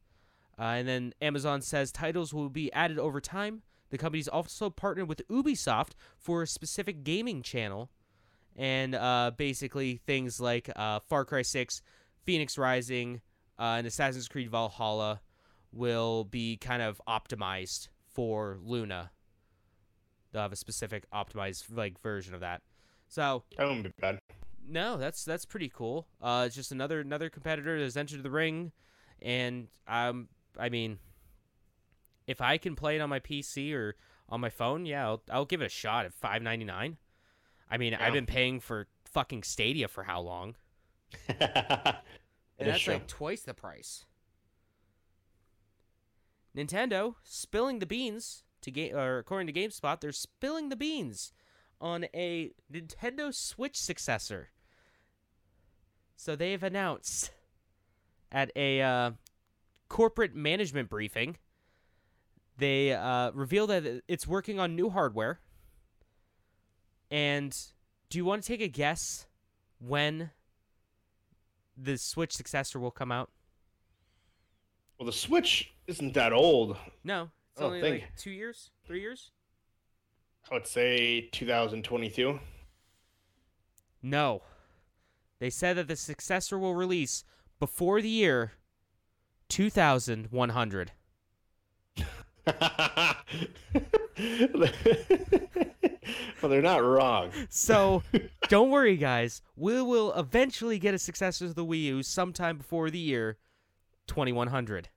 Uh, and then Amazon says titles will be added over time. The company's also partnered with Ubisoft for a specific gaming channel, and uh, basically things like uh, Far Cry 6, Fenyx Rising, uh, and Assassin's Creed Valhalla will be kind of optimized for Luna. They'll have a specific optimized like version of that. So That wouldn't be bad. No, that's that's pretty cool. Uh, it's just another another competitor that's entered the ring, and um, I mean, if I can play it on my PC or on my phone, yeah, I'll, I'll give it a shot at five ninety nine. I mean, Yeah. I've been paying for fucking Stadia for how long? And that's true. like twice the price. Nintendo spilling the beans to game, or according to GameSpot, they're spilling the beans on a Nintendo Switch successor. So they've announced at a uh, corporate management briefing, they uh, revealed that it's working on new hardware. And do you want to take a guess when the Switch successor will come out? Well, the Switch isn't that old. No, it's Oh, only thank like two years. Three years? I would say 2022. No. They said that the successor will release before the year 2100. well, they're not wrong. So don't worry, guys. We will eventually get a successor to the Wii U sometime before the year 2100.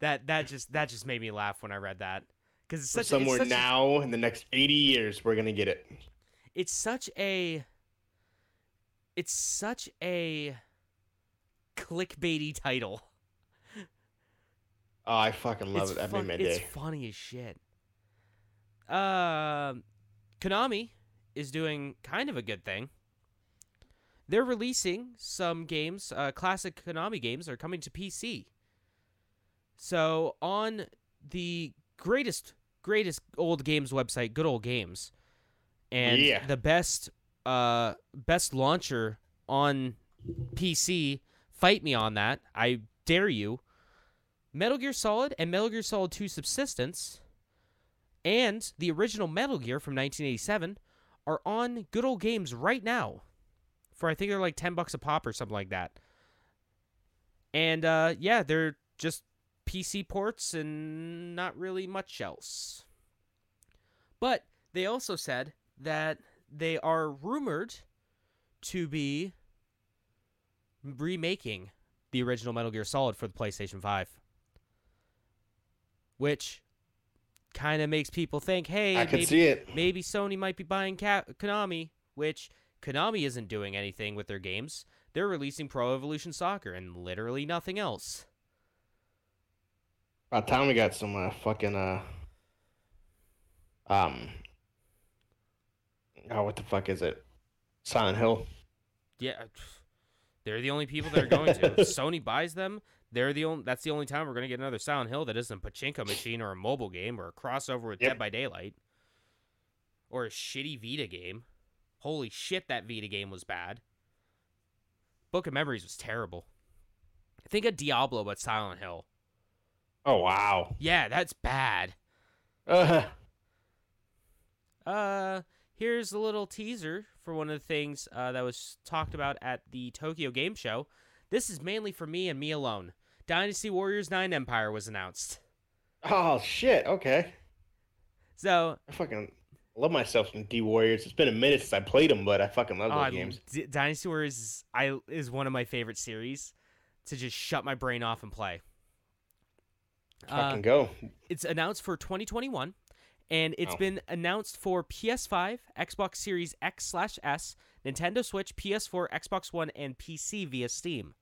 That that just that just made me laugh when I read that because it's such somewhere it's such, now in the next 80 years, we're gonna get it. it's such a it's such a clickbaity title. Oh, I fucking love it's it. That fun- made my It's day. funny as shit. Um, Konami is doing kind of a good thing. They're releasing some games. Uh, classic Konami games are coming to PC. So on the greatest, greatest old games website, Good Old Games, and Yeah. the best, uh, best launcher on PC. Fight me on that. I dare you. Metal Gear Solid and Metal Gear Solid 2 Subsistence and the original Metal Gear from 1987 are on Good Old Games right now for I think they're like 10 bucks a pop or something like that. And uh, yeah, they're just PC ports and not really much else. But they also said that they are rumored to be remaking the original Metal Gear Solid for the PlayStation 5 which kind of makes people think, hey, I maybe, see it. maybe Sony might be buying Ca- Konami, which Konami isn't doing anything with their games. They're releasing Pro Evolution Soccer and literally nothing else. By the time we got some uh, fucking uh, um, oh, what the fuck is it? Silent Hill. Yeah, they're the only people that are going to. If Sony buys them. They're the only. That's the only time we're gonna get another Silent Hill that isn't a pachinko machine or a mobile game or a crossover with Yep. Dead by Daylight, or a shitty Vita game. Holy shit, that Vita game was bad. Book of Memories was terrible. Think of Diablo, but Silent Hill. Oh wow. Yeah, that's bad. Uh, Uh, here's a little teaser for one of the things uh, that was talked about at the Tokyo Game Show. This is mainly for me and me alone. Dynasty Warriors 9 Empire was announced. oh shit. Okay. So, I fucking love myself some D Warriors. It's been a minute since I played them, but I fucking love oh, those games. D- Dynasty Warriors is, I, is one of my favorite series to just shut my brain off and play. Uh, Fucking go. it's announced for 2021 and it's Oh. been announced for ps5 xbox series x slash s nintendo switch ps4 xbox one and pc via steam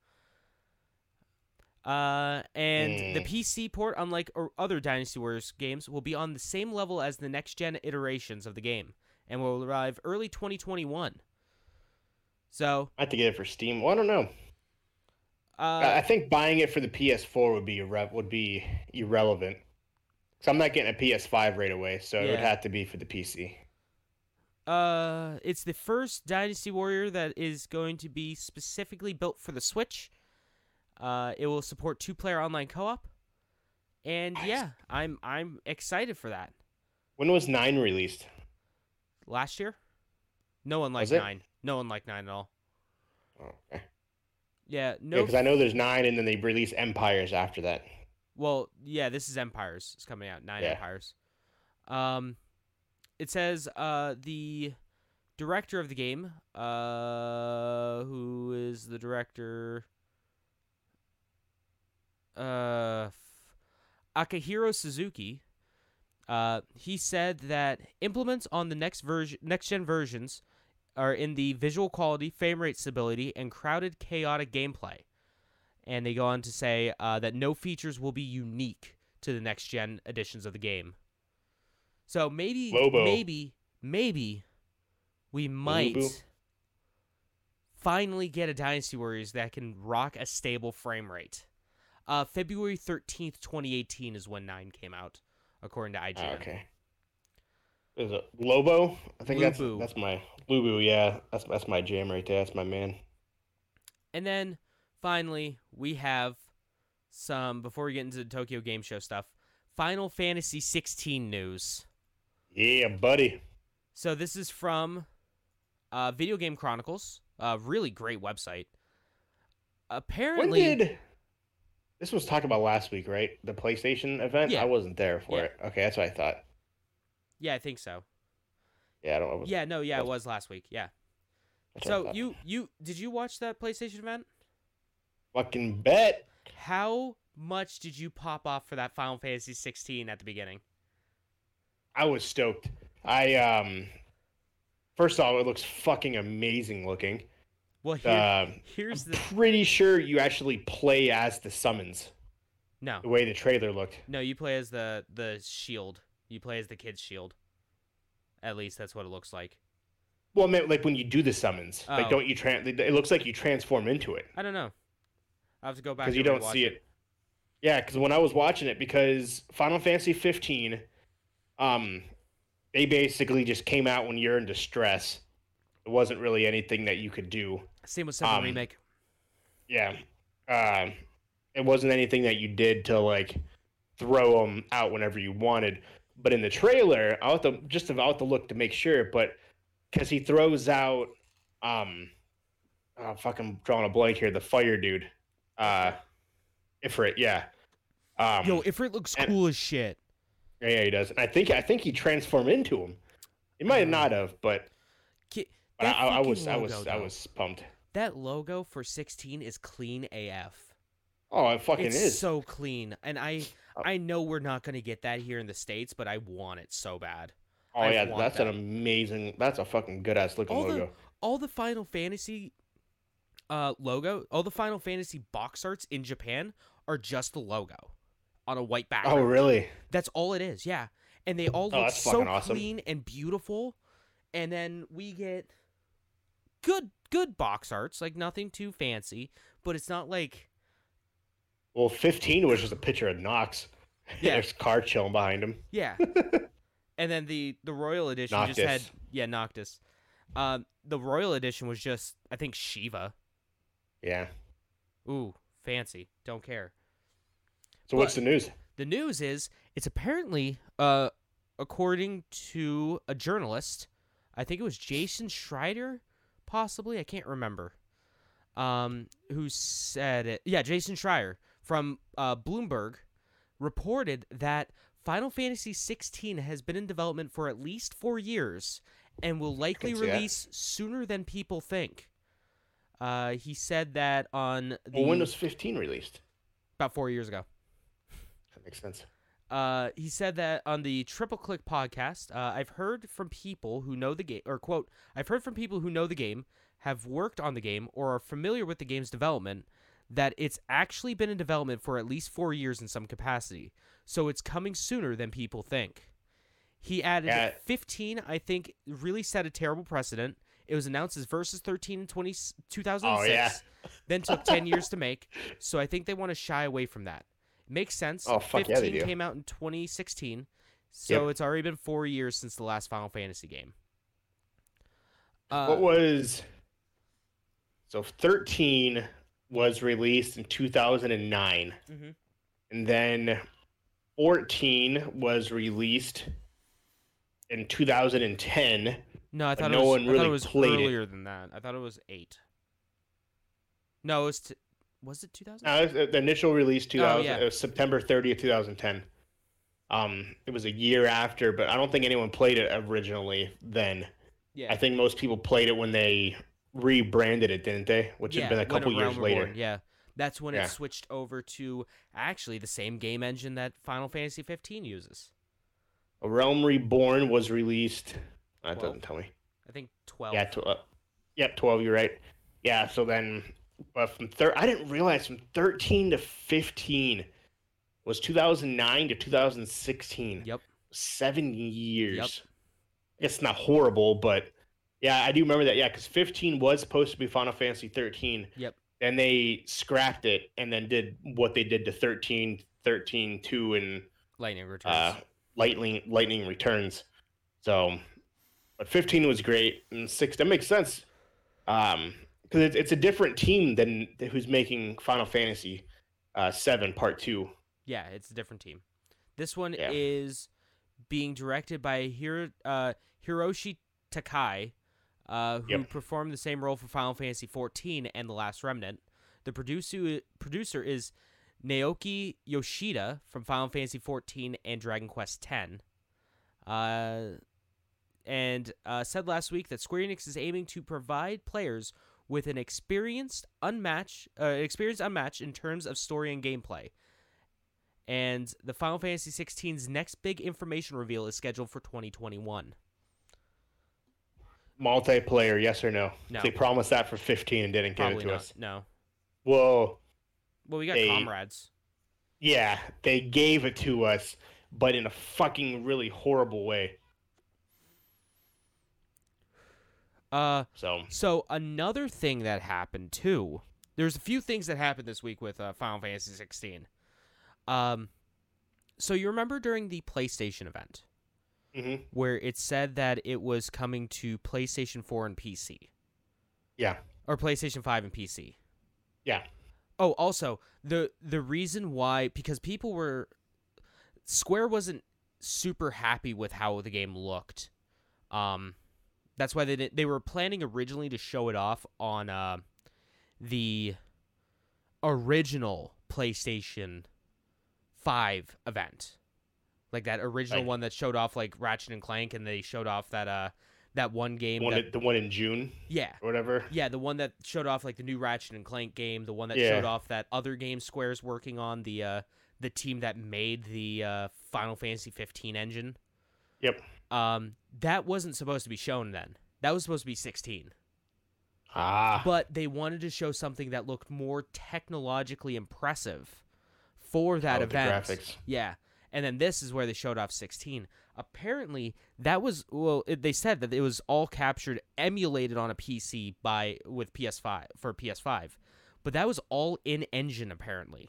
uh, and the Mm. PC port, unlike other Dynasty Warriors games, will be on the same level as the next gen iterations of the game, and will arrive early 2021. So, I have to get it for Steam. Well, I don't know. I uh, I think buying it for the PS4 would be irre- would be irrelevant. Cause I'm not getting a PS5 right away, so it would have to be for the PC. Uh, it's the first Dynasty Warrior that is going to be specifically built for the Switch. Uh, it will support two-player online co-op, and yeah, I'm I'm excited for that. When was nine released? Last year, no one liked nine. No one liked nine at all. Oh, okay. Yeah, Yeah, no. because I know there's nine, and then they release Empires after that. Well, yeah, this is Empires. It's coming out. Nine Yeah. Empires. Um, it says uh the director of the game, uh, who is the director? uh, Akihiro Suzuki, uh, he said that implements on the next version, next gen versions, are in the visual quality, frame rate stability, and crowded, chaotic gameplay. And they go on to say uh, that no features will be unique to the next gen editions of the game. So maybe, Lobo. maybe, maybe we might Lobo. finally get a Dynasty Warriors that can rock a stable frame rate. Uh, February 13th, 2018 is when 9 came out, according to IGN. Oh, okay. Is it Lobo? I think Lu Bu. that's that's my Lu Bu. Yeah, that's that's my jam right there. That's my man. And then finally, we have some, before we get into the Tokyo Game Show stuff, Final Fantasy 16 news. Yeah, buddy. So this is from uh, Video Game Chronicles, a really great website. When Apparently, did this was talked about last week, right? The PlayStation event. Yeah. I wasn't there for Yeah. it. Okay, that's what I thought. yeah, I think so. Yeah, I don't. know. Yeah, no, yeah, it was last week. Yeah. That's So you you did you watch that PlayStation event? Fucking bet. How much did you pop off for that Final Fantasy 16 at the beginning? I was stoked. I um. First off, it looks fucking amazing looking. Well, here, Uh, here's I'm the pretty sure you actually play as the summons. no, The way the trailer looked. no. You play as the the shield. You play as the kid's shield. At least that's what it looks like. Well, I meant like when you do the summons. Like, Oh. don't you tran? It looks like you transform into it. I don't know. I have to go back because you don't see it. Yeah, because when I was watching it, because Final Fantasy 15, um, they basically just came out when you're in distress. It wasn't really anything that you could do. Same with Seven Um, remake. Yeah, uh, it wasn't anything that you did to like throw them out whenever you wanted. But in the trailer, I have to just about to look to make sure, but because he throws out, um, oh, fucking drawing a blank here, the fire dude, uh, Ifrit, yeah. Um, Yo, Ifrit looks and- cool as shit. Yeah, he does. And I think I think he transformed into him. He might Uh, not have, but, but I, I, was I was logo, I was pumped. That logo for 16 is clean AF. Oh, it fucking it's is. so clean, and I Oh. I know we're not gonna get that here in the states, but I want it so bad. oh I yeah, that's an amazing. That's a fucking good ass looking All the- logo. All the Final Fantasy uh logo, all the Final Fantasy box arts in Japan are just the logo on a white background. Oh really? That's all it is, yeah. And they all Oh, look so awesome. clean and beautiful. And then we get good good box arts, like nothing too fancy, but it's not like Well, 15 was just a picture of Knox. Yeah. There's a car chilling behind him. yeah. and then the the Royal Edition just had yeah, Noctis. Um the Royal Edition was just I think Shiva. Yeah. Ooh, fancy. Don't care. So what's the news? The news is it's apparently, uh, according to a journalist, I think it was Jason Schreier, possibly. I can't remember. Um, who said it? Yeah, Jason Schreier from uh, Bloomberg reported that Final Fantasy 16 has been in development for at least four years and will likely release sooner than people think. Uh, he said that on the Well, when was 15 released? about four years ago. That makes sense. Uh, he said that on the Triple Click podcast, uh, I've heard from people who know the game, or quote, I've heard from people who know the game, have worked on the game, or are familiar with the game's development, that it's actually been in development for at least four years in some capacity. So it's coming sooner than people think. He added Yeah. that 15, I think, really set a terrible precedent. It was announced as Versus 13 in 20, 2006, Oh, yeah. then took 10 years to make. So I think they want to shy away from that. Makes sense. Oh, fuck 15 yeah, they do. came out in 2016. So Yep. it's already been four years since the last Final Fantasy game. Uh, what was so 13 was released in 2009 Mhm. and then 14 was released in 2010 no, I thought no it was, one I thought really it was played it. earlier than that. I thought it was eight. No, it was. T- was it 2000? uh, the initial release 2000 Oh, yeah. it was september 30th 2010 um it was a year after but i don't think anyone played it originally then yeah. i think most people played it when they rebranded it didn't they which yeah, had been a couple years later Yeah, that's when Yeah. it switched over to actually the same game engine that Final Fantasy 15 uses. a realm reborn was released that Twelve? doesn't tell me I think 12. Yeah, tw- uh, yep, twelve. You're right. Yeah. So then, but from thir- I didn't realize from thirteen to fifteen was two thousand nine to two thousand sixteen. Yep. Seven years. Yep. It's not horrible, but yeah, I do remember that. Yeah, because fifteen was supposed to be Final Fantasy thirteen. Yep. And they scrapped it and then did what they did to 13, 13, 2, and Lightning Returns. uh, lightning lightning returns. So, but 15 was great, and six that makes sense, um, because it's, it's a different team than who's making Final Fantasy uh, seven Part Two. yeah, it's a different team. This one Yeah. is being directed by Hiro, uh, Hiroshi Takai, uh, who Yep. performed the same role for Final Fantasy XIV and The Last Remnant. The producer producer is Naoki Yoshida from Final Fantasy XIV and Dragon Quest X. Uh, and uh, said last week that Square Enix is aiming to provide players with an experienced unmatched uh, experience unmatched in terms of story and gameplay. And the Final Fantasy XVI's next big information reveal is scheduled for 2021. Multiplayer, yes or no? No. They promised that for 15 and didn't give it to not. us. No. Whoa. Well, we got They- comrades. Yeah, they gave it to us, but in a fucking really horrible way. Uh, So, so another thing that happened too. There's a few things that happened this week with uh, Final Fantasy 16. Um, so you remember during the PlayStation event mhm. where it said that it was coming to PlayStation 4 and PC, yeah, or PlayStation 5 and PC. yeah. Oh, also the the reason why because people were Square wasn't super happy with how the game looked. Um, that's why they did, they were planning originally to show it off on uh, the original PlayStation Five event, like that original Right. one that showed off like Ratchet and Clank, and they showed off that uh that one game. One, that, the one in June yeah, or whatever. yeah, the one that showed off like the new Ratchet and Clank game, the one that Yeah. showed off that other game Square's working on, the uh the team that made the uh Final Fantasy 15 engine. Yep. Um that wasn't supposed to be shown then. That was supposed to be 16. Ah, But they wanted to show something that looked more technologically impressive for that Oh, the event. graphics. Yeah. And then this is where they showed off 16. Apparently, that was well. It, they said that it was all captured, emulated on a PC by with PS5 for PS5, but that was all in engine. Apparently,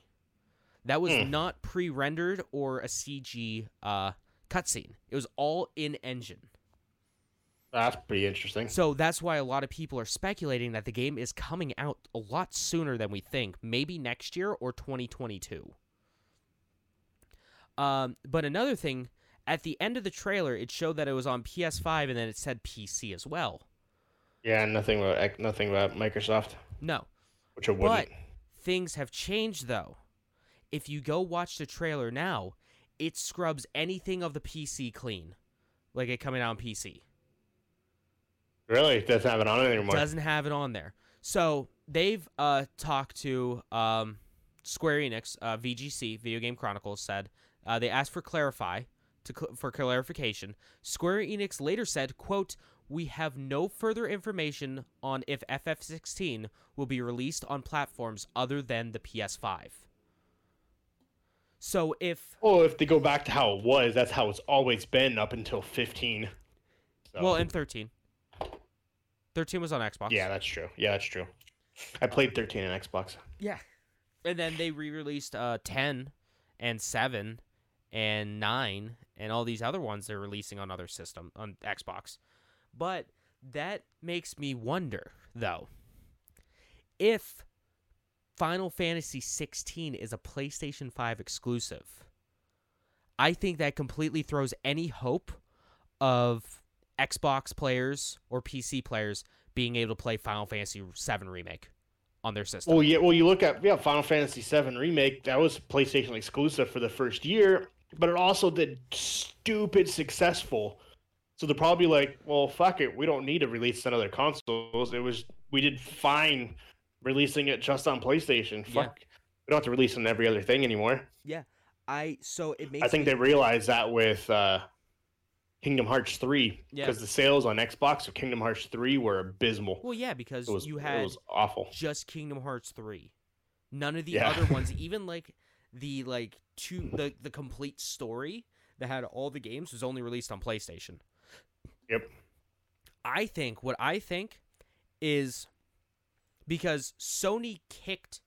that was Hmm. not pre-rendered or a CG uh, cutscene. It was all in engine. That's pretty interesting. So that's why a lot of people are speculating that the game is coming out a lot sooner than we think, maybe next year or 2022. Um, but another thing, at the end of the trailer, it showed that it was on PS5 and then it said PC as well. Yeah, nothing about nothing about Microsoft, No, which I wouldn't. but things have changed though. If you go watch the trailer now, it scrubs anything of the PC clean, like it coming out on PC. Really, it doesn't have it on it anymore. doesn't have it on there. So they've uh, talked to um, Square Enix, uh, VGC, Video Game Chronicles said uh, they asked for clarify to cl- for clarification. Square Enix later said, "quote We have no further information on if FF16 will be released on platforms other than the PS5." So if Well, if they go back to how it was, that's how it's always been up until 15. So, well, and 13, 13 was on Xbox. yeah, that's true. Yeah, that's true. I played 13 on Xbox. Yeah. And then they re-released uh 10 and 7 and 9 and all these other ones they're releasing on other system on Xbox. But that makes me wonder though if Final Fantasy 16 is a PlayStation 5 exclusive. I think that completely throws any hope of Xbox players or PC players being able to play Final Fantasy VII remake on their system. Well, yeah. Well, you look at yeah, Final Fantasy VII remake. That was PlayStation exclusive for the first year, but it also did stupid successful. So they're probably like, well, fuck it, we don't need to release on other consoles. It was we did fine releasing it just on PlayStation. Yeah. Fuck, we don't have to release on every other thing anymore. Yeah, I so it makes I think me, they realized that with uh, Kingdom Hearts three Yeah. because the sales on Xbox of Kingdom Hearts three were abysmal. well yeah because was you it was awful. just Kingdom Hearts 3. None of the Yeah. other ones even like the like two the the complete story that had all the games was only released on PlayStation. Yep. I think what I think is because Sony kicked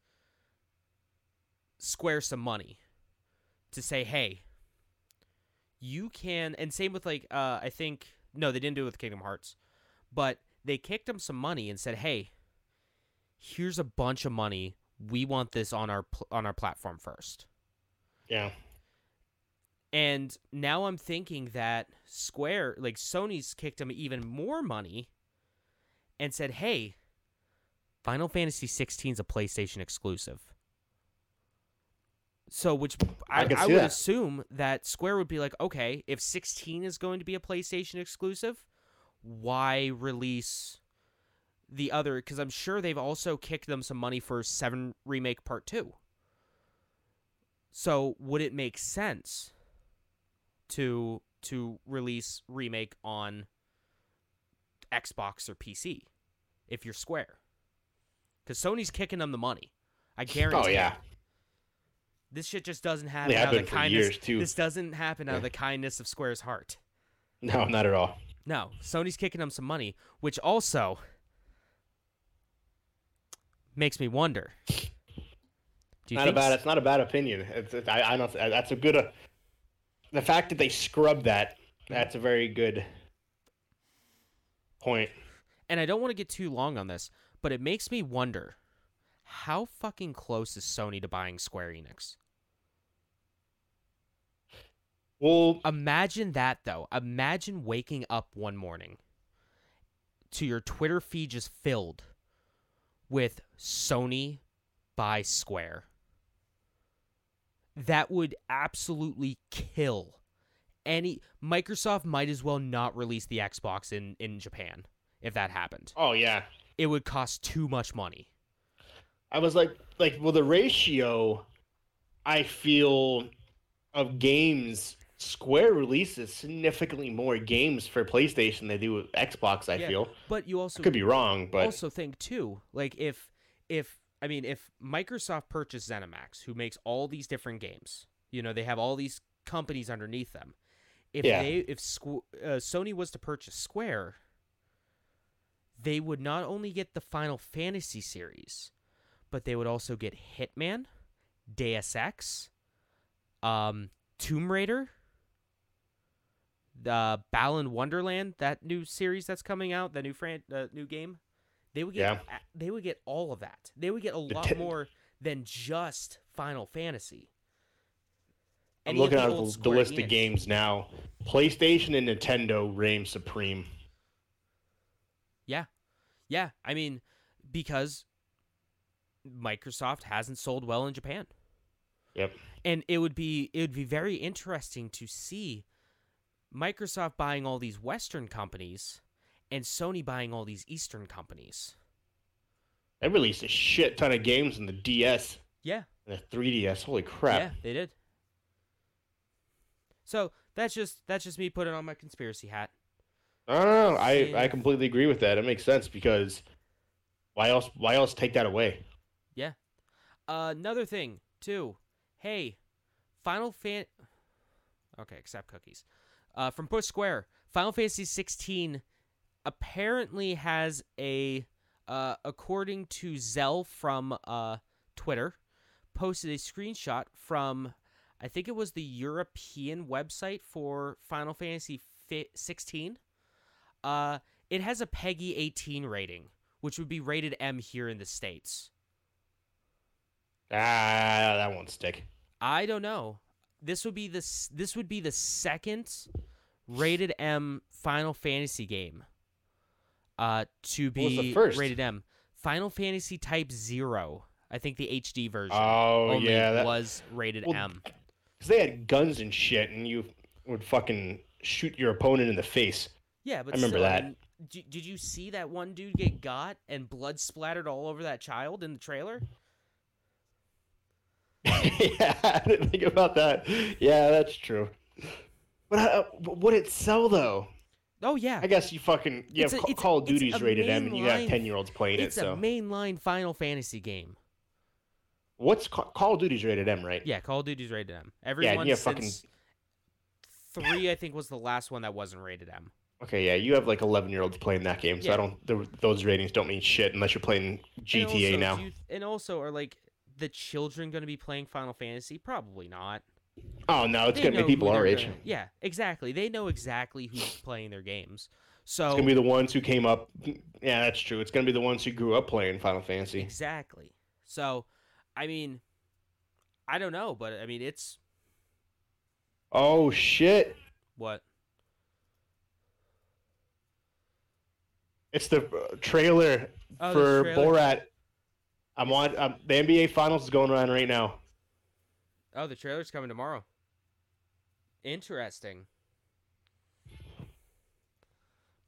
Square some money to say, "Hey, you can," and same with like uh, I think no, they didn't do it with Kingdom Hearts, but they kicked them some money and said, "Hey, here's a bunch of money. We want this on our pl- on our platform first. Yeah. And now I'm thinking that Square, like Sony's kicked them even more money and said, "Hey, Final Fantasy 16 is a PlayStation exclusive." So, which I, I I would that. assume that Square would be like, okay, if 16 is going to be a PlayStation exclusive, why release the other? Because I'm sure they've also kicked them some money for 7 Remake Part 2. So, would it make sense to to release Remake on Xbox or PC if you're Square? Because Sony's kicking them the money. I oh, guarantee. Oh yeah. it. This shit just doesn't happen out of the kindness. years, too. This doesn't happen out of the kindness of Square's heart. No, not at all. No, Sony's kicking them some money, which also makes me wonder. Do you not a bad. It's not a bad opinion. It's, it's, I, I don't. That's a good. Uh, the fact that they scrubbed that. That's a very good point. and I don't want to get too long on this, but it makes me wonder how fucking close is Sony to buying Square Enix? Well, Imagine that though. Imagine waking up one morning to your Twitter feed just filled with Sony buy Square. That would absolutely kill any Microsoft might as well not release the Xbox in in Japan if that happened. oh yeah. It would cost too much money. I was like, like, well, the ratio I feel of games Square releases significantly more games for PlayStation than they do with Xbox. I Yeah, feel But you also could be wrong, but also think too, like if if I mean if Microsoft purchased ZeniMax, who makes all these different games, you know they have all these companies underneath them. If Yeah. they if Squ- uh, Sony was to purchase Square, they would not only get the Final Fantasy series, but they would also get Hitman, Deus Ex, um, Tomb Raider, the Balan Wonderland, that new series that's coming out, the new fran- uh, new game. They would get Yeah. they would get all of that. They would get a lot more than just Final Fantasy. I'm looking at the, the list of games now. PlayStation and Nintendo reign supreme. Yeah. Yeah, I mean, because Microsoft hasn't sold well in Japan. Yep. And it would be it would be very interesting to see Microsoft buying all these Western companies and Sony buying all these Eastern companies. They released a shit ton of games in the DS Yeah, and the 3DS. Holy crap! yeah, they did. So that's just that's just me putting on my conspiracy hat. I don't know. I, I completely agree with that. It makes sense because why else why else take that away? Uh, another thing too. Hey, Final Fan. Okay, except cookies. Uh, from Push Square, Final Fantasy 16 apparently has a, uh, according to Zell from uh Twitter, posted a screenshot from, I think it was the European website for Final Fantasy fi- 16. Uh, it has a PEGI 18 rating, which would be rated M here in the states. Ah, that won't stick. I don't know. This would be the this would be the second rated M Final Fantasy game. Uh, to What was the be rated M. Final Fantasy Type Zero. I think the HD version Oh yeah, that was rated Well, M. because they had guns and shit, and you would fucking shoot your opponent in the face. Yeah, but I remember still, that. did you see that one dude get got and blood splattered all over that child in the trailer? yeah, I didn't think about that. Yeah, that's true. But uh, would it sell though? Oh yeah, I guess you fucking you It's have a- Ca- it's a- Call of Duty's rated M, and you have ten year olds playing it's it. It's a So mainline Final Fantasy game. what's Ca- Call of Duty's rated M, right? Yeah, Call of Duty's rated M. Yeah, Everyone you have since three, I think, was the last one that wasn't rated M. Okay, yeah, you have like eleven year olds playing that game, so Yeah. I don't. The, those ratings don't mean shit unless you're playing And GTA also, now. you- and also, are like the children going to be playing Final Fantasy? Probably not. Oh no, it's gonna be people our age. gonna- yeah, exactly. They know exactly who's playing their games. So It's gonna be the ones who came up. Yeah, that's true. It's gonna be the ones who grew up playing Final Fantasy. exactly. So, I mean, I don't know, but I mean, it's Oh shit! What? It's the uh, trailer Oh, for trailer. Borat. I'm on. Um, the NBA Finals is going on right now. Oh, the trailer's coming tomorrow. Interesting.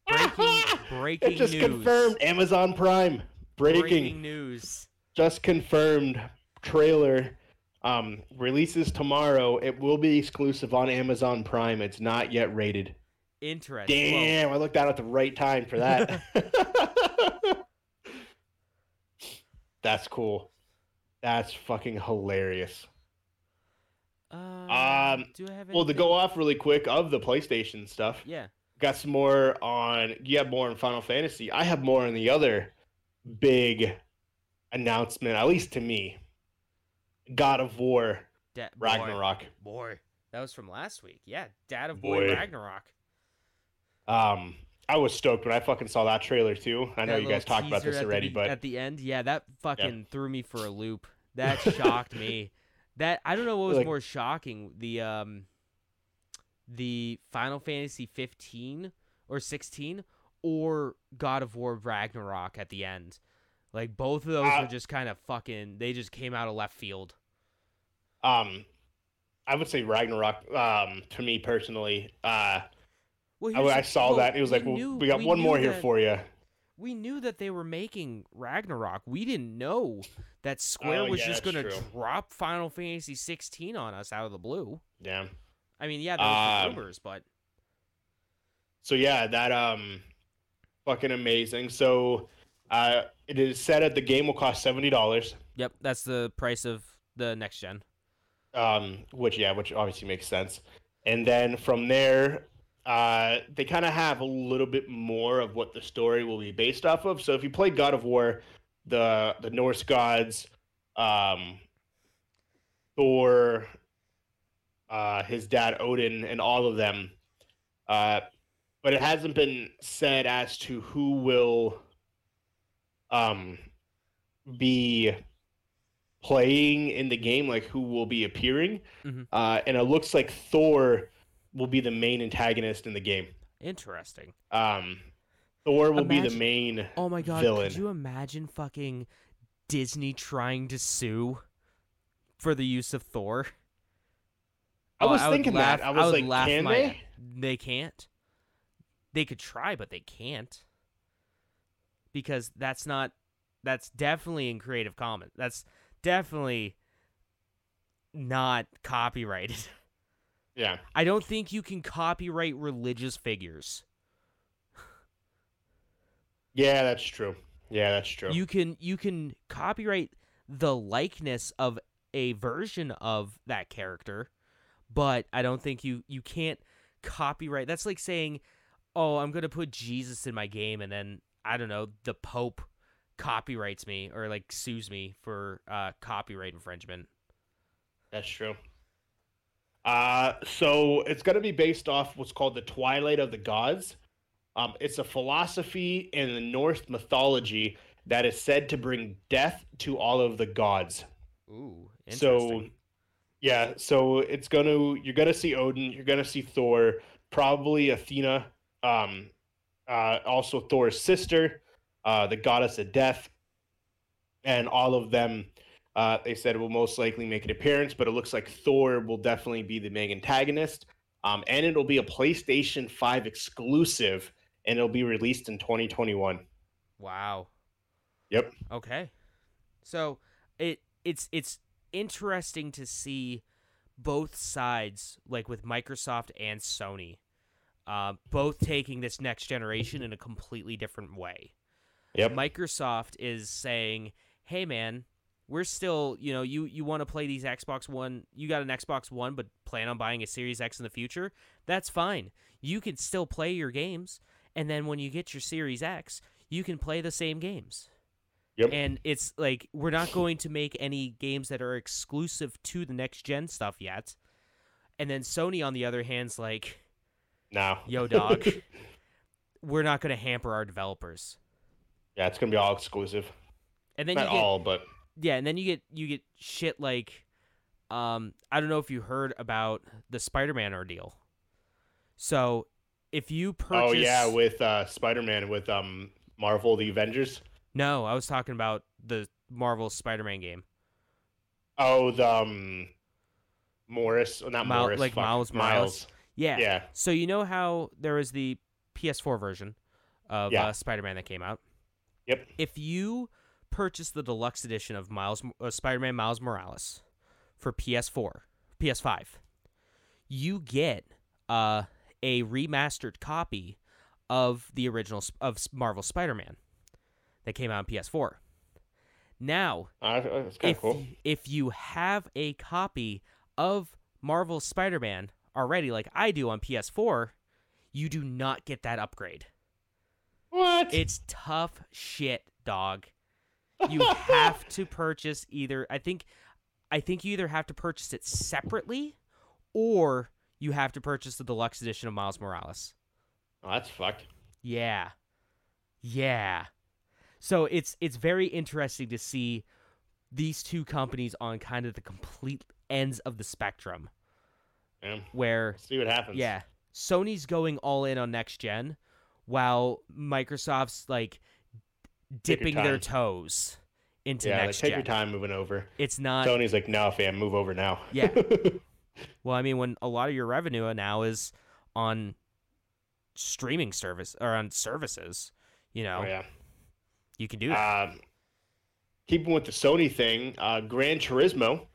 Breaking breaking it just news. confirmed Amazon Prime. Breaking, Breaking news. just confirmed trailer um releases tomorrow. It will be exclusive on Amazon Prime. It's not yet rated. Interesting. Well, Damn, I looked out at the right time for that. That's cool. That's fucking hilarious. um, Um, do I have Well, to go off really quick of the PlayStation stuff, Yeah. got some more on. You have more on Final Fantasy. I have more on the other big announcement, at least to me. God of War Da- boy, Ragnarok. Boy, that was from last week. Yeah, Dad of Boy, Boy. Ragnarok. Um, I was stoked when I fucking saw that trailer too. I know That you guys talked about this at the already, but at the end, yeah, that fucking threw me for a loop. That shocked me. That I don't know what was Like- more shocking, the um, the Final Fantasy 15 or 16 or God of War Ragnarok at the end. Like both of those Uh, were just kind of fucking. They just came out of left field. um, I would say Ragnarok. Um, to me personally, uh, Well, I, I saw well, that. It was like, well, we got one knew more here for you. we knew that they were making Ragnarok. We didn't know that Square Oh, was yeah, just going to drop Final Fantasy 16 on us out of the blue. Yeah. I mean, yeah, there was the Um, rumors, but So yeah, that um, fucking amazing. So, uh, it is said that the game will cost seventy dollars. yep, that's the price of the next gen. Um, which yeah, which obviously makes sense. And then from there, uh, they kind of have a little bit more of what the story will be based off of. So if you play God of War, the the Norse gods, um, Thor, uh, his dad Odin, and all of them, uh, but it hasn't been said as to who will, um, be playing in the game, like who will be appearing. Mhm. Uh, and it looks like Thor will be the main antagonist in the game. Interesting. Um, Thor will be the main. Oh my god, Villain. could you imagine fucking Disney trying to sue for the use of Thor? I Oh, was would thinking laugh- that. I was would like, laugh can they? They can't. They could try, but they can't. Because that's not that's definitely in Creative Commons. That's definitely not copyrighted. Yeah. I don't think you can copyright religious figures. Yeah, that's true. Yeah, that's true. You can you can copyright the likeness of a version of that character, but I don't think you you can't copyright. That's like saying, "Oh, I'm going to put Jesus in my game and then I don't know, the pope copyrights me or like sues me for uh copyright infringement." That's true. Uh, so it's going to be based off what's called the Twilight of the Gods. Um, it's a philosophy in the Norse mythology that is said to bring death to all of the gods. Ooh, So, yeah, so it's gonna you're gonna see Odin, you're gonna see Thor, probably Athena, um, uh, also Thor's sister, uh, the goddess of death, and all of them. Uh, they said it will most likely make an appearance, but it looks like Thor will definitely be the main antagonist. Um, and it'll be a PlayStation 5 exclusive, and it'll be released in 2021. Wow. Yep. Okay. So it it's it's interesting to see both sides, like with Microsoft and Sony, uh, both taking this next generation in a completely different way. Yep. Microsoft is saying, "Hey, man, we're still, you know, you you want to play these Xbox One, you got an Xbox One, but plan on buying a Series X in the future. That's fine. You can still play your games, and then when you get your Series X, you can play the same games." Yep. And it's like we're not going to make any games that are exclusive to the next gen stuff yet. And then Sony, on the other hand's like, now. "Yo, dog, we're not going to hamper our developers." yeah, it's gonna be all exclusive. And then Not you get all, but yeah, and then you get you get shit like Um, I don't know if you heard about the Spider-Man ordeal. So, if you purchase, Oh yeah, with uh, Spider-Man with um Marvel the Avengers. no, I was talking about the Marvel Spider-Man game. Oh, the um, Morris, oh, not Morris, like Miles, Miles Morales? Yeah. Yeah, So you know how there was the PS4 version of Yeah. uh, Spider-Man that came out. Yep. If you purchase the deluxe edition of Miles uh, Spider-Man Miles Morales for PS4, PS5, you get uh, a remastered copy of the original of Marvel Spider-Man that came out on PS4. Now, uh, if cool. if you have a copy of Marvel Spider-Man already, like I do on PS4, you do not get that upgrade. What? It's tough shit, dog. You have to purchase either. I think, I think you either have to purchase it separately, or you have to purchase the deluxe edition of Miles Morales. oh, that's fucked. Yeah. Yeah. So it's it's very interesting to see these two companies on kind of the complete ends of the spectrum Yeah. where See what happens. yeah, Sony's going all in on next gen while Microsoft's like dipping their toes into Yeah, like next take gen. your time moving over. It's not Sony's like, no, fam, move over now. Yeah. Well, I mean, when a lot of your revenue now is on streaming service or on services, you know, oh, yeah. you can do that. Um, keeping with the Sony thing, uh, Gran Turismo,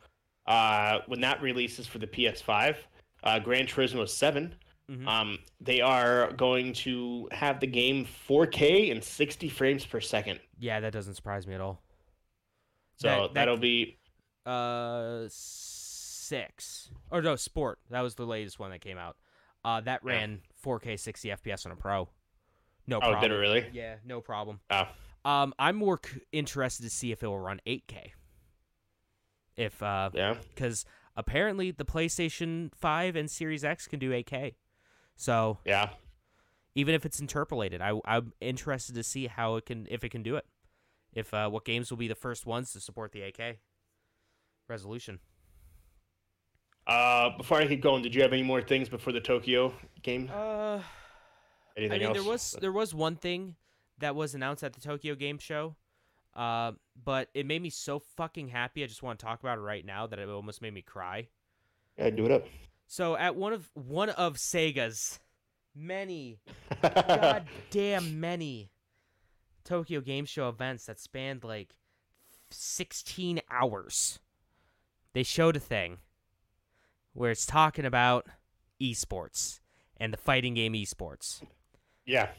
uh, when that releases for the PS5, uh, Gran Turismo 7, Mhm. um, they are going to have the game 4K and 60 frames per second. yeah, that doesn't surprise me at all. So That- that- that'll be Uh, six or no, Sport. That was the latest one that came out. Uh, that Yeah. ran 4K 60 FPS on a Pro. No oh, problem. did it really? Yeah, no problem. Oh, Um, I'm more c- interested to see if it will run 8K. If uh, yeah. because apparently the PlayStation 5 and Series X can do 8K. So Yeah. even if it's interpolated, I I'm interested to see how it can if it can do it. If uh, what games will be the first ones to support the 8K resolution. Uh, before I keep going, did you have any more things before the Tokyo game? Uh, Anything I mean, else? there was there was one thing that was announced at the Tokyo Game Show, uh, but it made me so fucking happy. I just want to talk about it right now that it almost made me cry. Yeah, do it up. So at one of one of Sega's many, goddamn many Tokyo Game Show events that spanned like sixteen hours, they showed a thing where it's talking about esports and the fighting game esports yeah.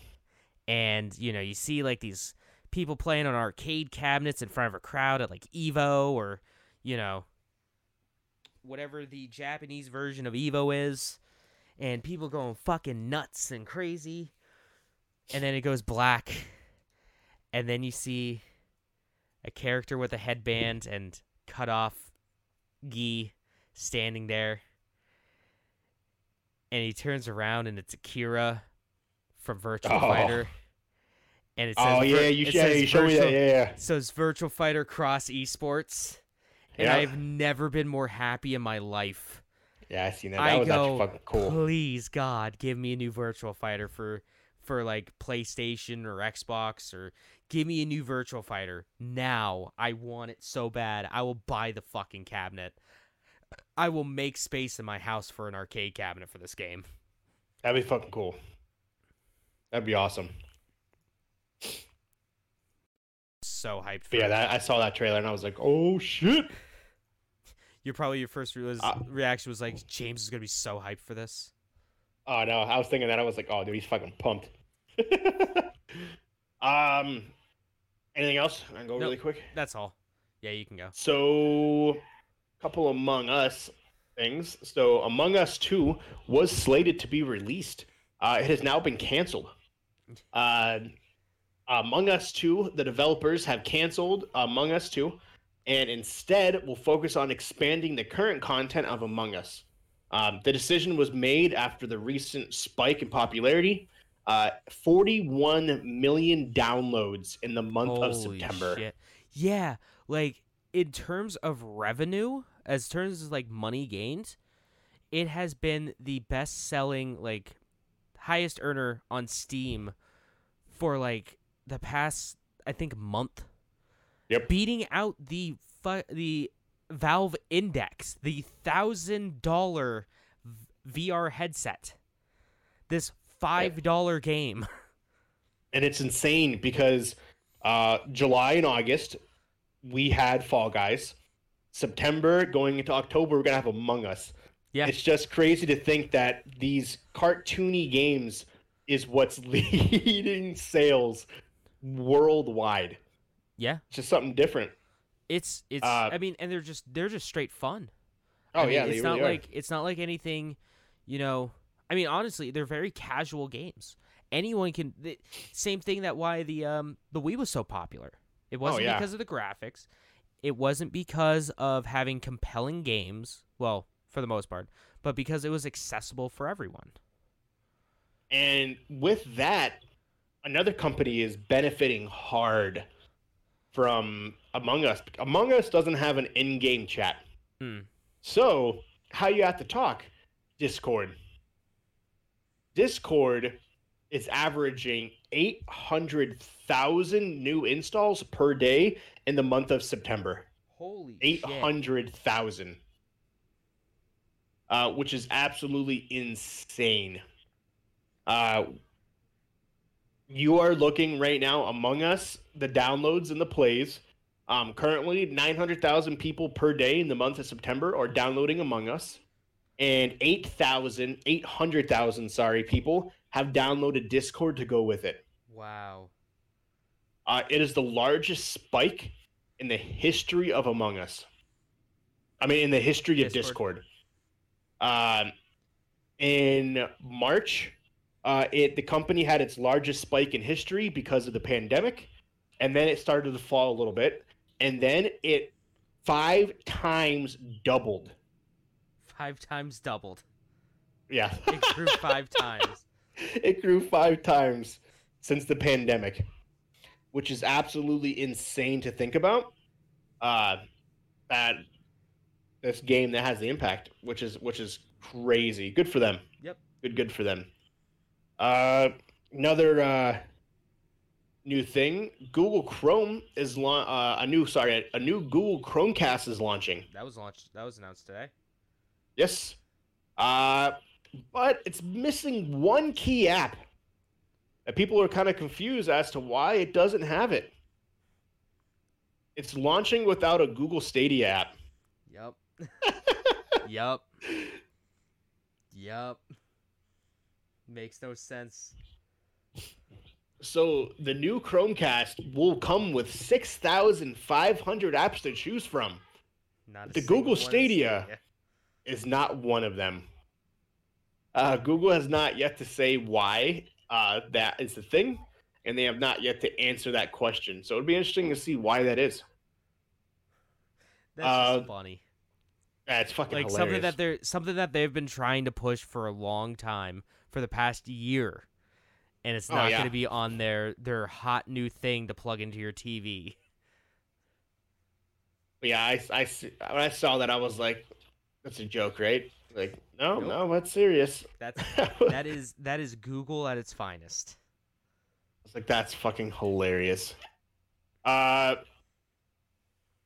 and you know you see like these people playing on arcade cabinets in front of a crowd at like evo or you know whatever the japanese version of evo is and people going fucking nuts and crazy and then it goes black and then you see a character with a headband and cut off gi standing there and he turns around and it's akira from virtual Oh. fighter and it oh, says Oh yeah, you should. Yeah, you showed me that. Yeah, yeah. it says Virtual Fighter Cross Esports, and Yeah. I've never been more happy in my life. Yeah, I seen that. That I was go, actually fucking cool. please God, give me a new Virtual Fighter for for like PlayStation or Xbox or give me a new Virtual Fighter now. I want it so bad. I will buy the fucking cabinet. I will make space in my house for an arcade cabinet for this game. That'd be fucking cool. That'd be awesome. So hyped for yeah, that, I saw that trailer and I was like, oh shit. You're probably your first re- Uh, reaction was like James is gonna be so hyped for this. Oh no, I was thinking that I was like, oh dude, he's fucking pumped. um, anything else? I can go Nope. really quick. That's all. Yeah, you can go. So, couple Among Us things. So, Among Us Two was slated to be released. Uh, it has now been canceled. Uh, Among Us Two, the developers have canceled Among Us Two, and instead will focus on expanding the current content of Among Us. Um, the decision was made after the recent spike in popularity. Uh, 41 million downloads in the month of Holy September. shit. Yeah, like in terms of revenue, as terms of like money gained, it has been the best selling like highest earner on Steam for like the past I think month. Yep. Beating out the fu- the Valve Index, the thousand dollar VR headset. This five dollar game. and it's insane because uh, July and August we had Fall Guys. September going into October, we're gonna have Among Us. Yeah. It's just crazy to think that these cartoony games is what's leading sales worldwide. Yeah. It's just something different. It's it's Uh, I mean, and they're just they're just straight fun. Oh I mean, yeah, it's not really are. like it's not like anything, you know. I mean, honestly, they're very casual games. Anyone can. The, same thing that why the um the Wii was so popular. It wasn't Oh, yeah. because of the graphics. It wasn't because of having compelling games. Well, for the most part, but because it was accessible for everyone. And with that, another company is benefiting hard from Among Us. Among Us doesn't have an in-game chat. Hmm. So, how you have to talk? Discord. Discord is averaging 800,000 new installs per day in the month of September. Holy 800,000. Uh, which is absolutely insane. Uh, you are looking right now Among Us, the downloads and the plays. Um, currently, 900,000 people per day in the month of September are downloading Among Us. And 8,000, 800,000, sorry, people have downloaded Discord to go with it. Wow. Uh, it is the largest spike in the history of Among Us. I mean, in the history of Discord. Discord. Um, in March, uh, it the company had its largest spike in history because of the pandemic, and then it started to fall a little bit, and then it five times doubled. Five times doubled. Yeah, It grew five times. it grew five times since the pandemic, which is absolutely insane to think about. Uh, that this game that has the impact, which is which is crazy. Good for them. Yep. Good, good for them. Uh, another uh, new thing: Google Chrome is la- uh, a new sorry a new Google Chromecast is launching. That was launched. That was announced today. Yes. Uh, but it's missing one key app. And people are kind of confused as to why it doesn't have it. It's launching without a Google Stadia app. Yep. yep. Yep. Makes no sense. So the new Chromecast will come with 6,500 apps to choose from. Not The Google one is Stadia. Is not one of them. Uh, Google has not yet to say why uh, that is the thing, and they have not yet to answer that question. So it'd be interesting to see why that is. That's Uh, just funny. That's fucking Like hilarious. something that they're something that they've been trying to push for a long time for the past year, and it's Oh, not yeah. going to be on their their hot new thing to plug into your TV. yeah, I, I when I saw that, I was like, "That's a joke, right?" Like, no, Nope. no, that's serious. That's that is that is Google at its finest. was like, "That's fucking hilarious." Uh,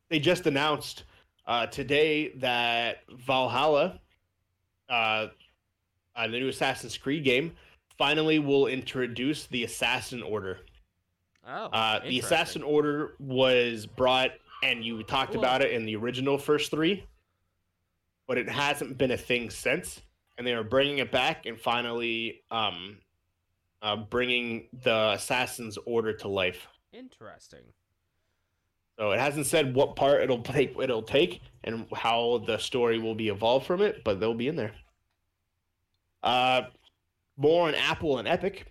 they just announced uh, today that Valhalla, uh, uh, the new Assassin's Creed game, finally will introduce the Assassin Order. Oh, Uh, the. Assassin Order was brought, and you talked Cool. about it in the original first three, but it hasn't been a thing since. And they are bringing it back and finally um, uh, bringing the Assassin's Order to life. Interesting. So it hasn't said what part it'll take, it'll take, and how the story will be evolved from it, but they'll be in there. Uh, more on Apple and Epic.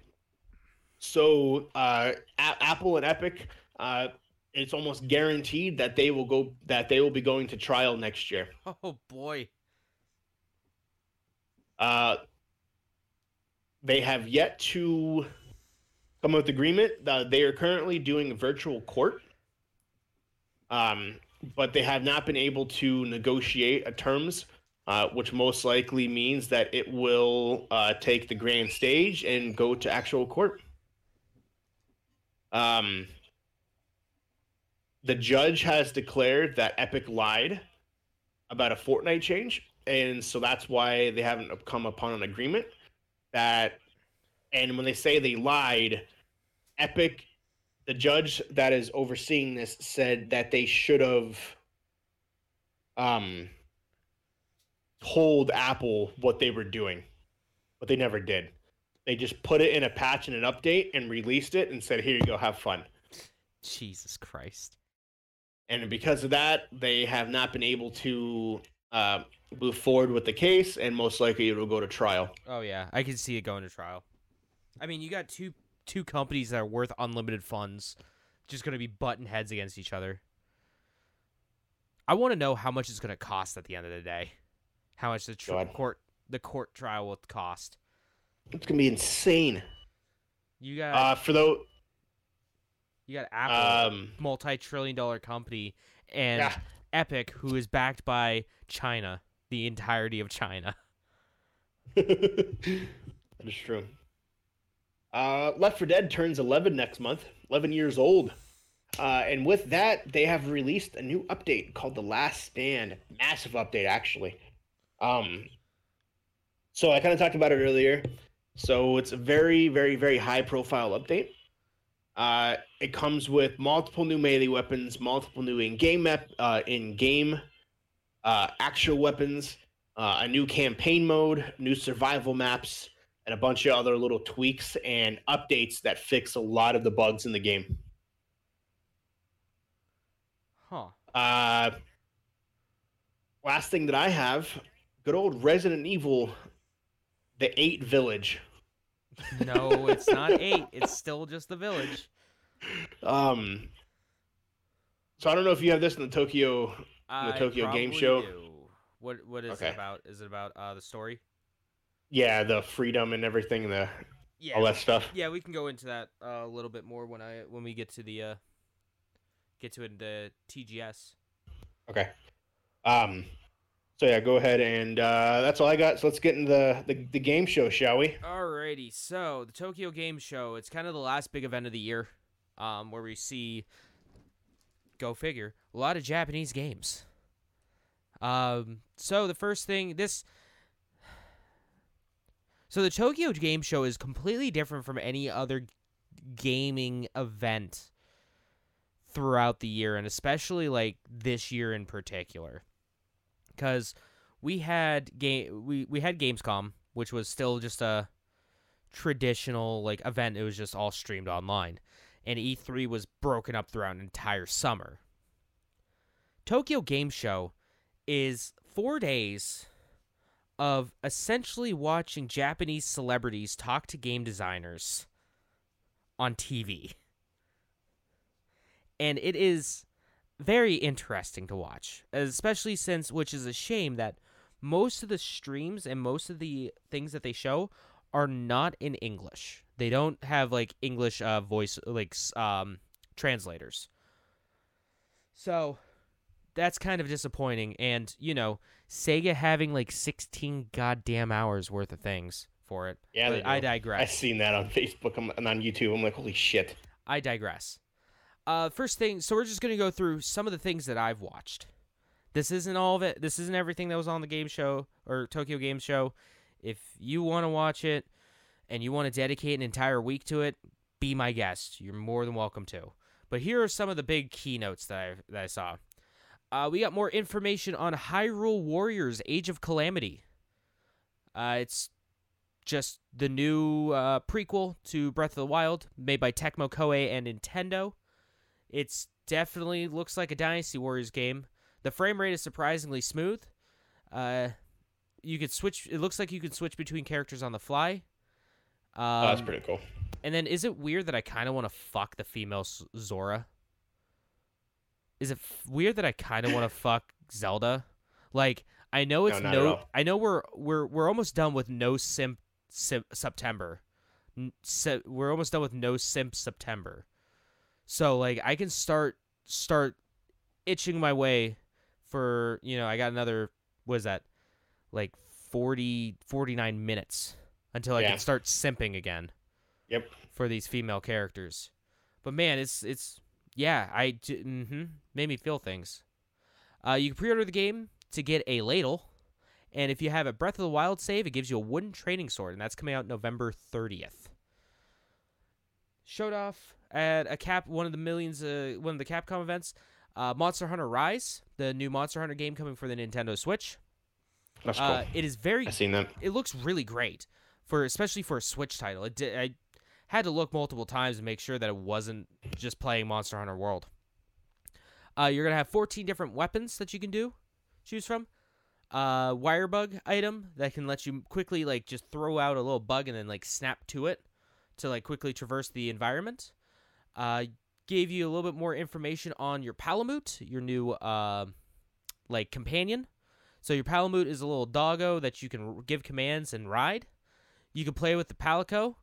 So uh, A- Apple and Epic, uh, it's almost guaranteed that they will go that they will be going to trial next year. Oh boy. Uh, they have yet to come with agreement. Uh, they are currently doing a virtual court. um, but they have not been able to negotiate a terms, uh, which most likely means that it will uh, take the grand stage and go to actual court. Um, the judge has declared that Epic lied about a Fortnite change, and so that's why they haven't come upon an agreement. That, and when they say they lied, Epic, the judge that is overseeing this, said that they should have, um, told Apple what they were doing, but they never did. They just put it in a patch and an update and released it and said, "Here you go, have fun." Jesus Christ. and because of that, they have not been able to uh, move forward with the case, and most likely it will go to trial. Oh yeah, I can see it going to trial. I mean, you got two two companies that are worth unlimited funds, just going to be butting heads against each other. I want to know how much it's going to cost at the end of the day. How much the tr- court the court trial will cost. It's gonna be insane. You got Uh, for those, you got Apple, um, multi-trillion dollar company, and yeah, Epic, who is backed by China, the entirety of China. that is true. Uh, Left 4 Dead turns 11 next month, 11 years old. Uh, and with that, they have released a new update called The Last Stand. Massive update, actually. Um, so I kind of talked about it earlier. So it's a very, very, very high profile update. Uh, it comes with multiple new melee weapons, multiple new in-game map, uh, in-game uh, actual weapons, uh, a new campaign mode, new survival maps, and a bunch of other little tweaks and updates that fix a lot of the bugs in the game. Huh. Uh, last thing that I have, good old Resident Evil, the Eight Village. No, it's not eight. It's still just the village. Um, so I don't know if you have this in the Tokyo. The I Tokyo Game probably Show? do. What What is Okay. it about? Is it about uh, the story? Yeah, the freedom and everything, the Yeah. all that stuff. Yeah, we can go into that uh, a little bit more when I when we get to the uh, get to it in the TGS. Okay. Um. So yeah, go ahead and uh, that's all I got. So let's get into the, the the game show, shall we? Alrighty, so the Tokyo Game Show, it's kind of the last big event of the year, um, where we see, go figure, a lot of Japanese games. Um, so the first thing, this, so the Tokyo Game Show is completely different from any other gaming event throughout the year, and especially like this year in particular, because we had game we we had Gamescom, which was still just a traditional like event. It was just all streamed online, and E3 was broken up throughout an entire summer. Tokyo Game Show is four days of essentially watching Japanese celebrities talk to game designers on TV. And it is very interesting to watch, especially since, which is a shame that most of the streams and most of the things that they show are not in English. They don't have like English uh, voice like um, translators. So that's kind of disappointing. And you know, Sega having like 16 goddamn hours worth of things for it. Yeah, I digress. I digress. seen that on Facebook and on YouTube. I'm like, holy shit. I digress. Uh, first thing, so we're just gonna go through some of the things that I've watched. This isn't all of it. This isn't everything that was on the game show or Tokyo Game Show. If you want to watch it and you want to dedicate an entire week to it, be my guest. You're more than welcome to. But here are some of the big keynotes that I that I saw. Uh, we got more information on Hyrule Warriors: Age of Calamity. Uh, it's just the new uh, prequel to Breath of the Wild, made by Tecmo Koei and Nintendo. It's definitely looks like a Dynasty Warriors game. The frame rate is surprisingly smooth. Uh, you could switch. It looks like you can switch between characters on the fly. Um, Oh, that's pretty cool. and then, is it weird that I kind of want to fuck the female Zora? Is it f- weird that I kind of want to fuck Zelda? Like, I know it's at no. I know we're we're we're almost done with no simp, simp September. N- se- we're almost done with no simp September. So like, I can start start itching my way for you know I got another what is that like 40 49 minutes until I Yeah. can start simping again Yep. for these female characters. But man, it's it's yeah, I mm-hmm, made me feel things. Uh, you can pre-order the game to get a ladle, and if you have a Breath of the Wild save, it gives you a wooden training sword, and that's coming out November thirtieth. Showed off at a cap one of the millions uh, one of the Capcom events. Uh, Monster Hunter Rise, the new Monster Hunter game coming for the Nintendo Switch. That's cool. Uh, it is very I've seen that. it looks really great for especially for a Switch title. It did, I had to look multiple times to make sure that it wasn't just playing Monster Hunter World. Uh, you're gonna have 14 different weapons that you can do choose from. Uh, wire bug item that can let you quickly like just throw out a little bug and then like snap to it to like quickly traverse the environment. Uh, gave you a little bit more information on your Palamute, your new uh, like companion. So your Palamute is a little doggo that you can give commands and ride. You can play with the Palico,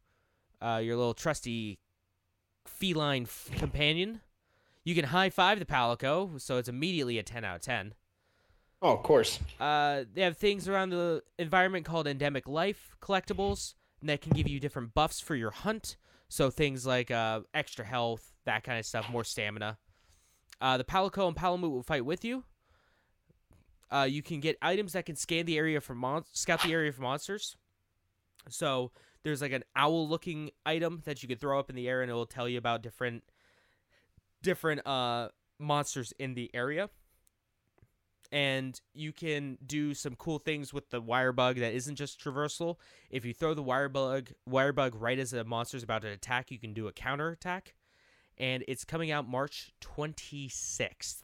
uh, your little trusty feline f- companion. You can high five the Palico, so it's immediately a 10 out of 10. Oh, of course. Uh, they have things around the environment called endemic life collectibles that can give you different buffs for your hunt. So things like uh, extra health, that kind of stuff, more stamina. Uh, the Palico and Palamute will fight with you. Uh, you can get items that can scan the area for mon- scout the area for monsters. So there's like an owl-looking item that you could throw up in the air, and it will tell you about different different uh monsters in the area and you can do some cool things with the wire bug that isn't just traversal. If you throw the wire bug wire bug right as a monster's about to attack, you can do a counter attack. And it's coming out March 26th.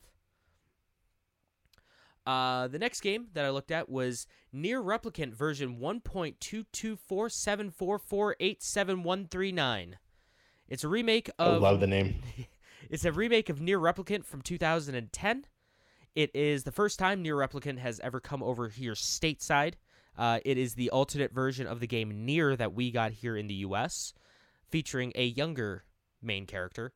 Uh, the next game that I looked at was NieR Replicant version 1.22474487139. It's a remake of. I love the name. it's a remake of NieR Replicant from 2010. It is the first time NieR Replicant has ever come over here stateside. Uh, it is the alternate version of the game Near that we got here in the U.S., featuring a younger main character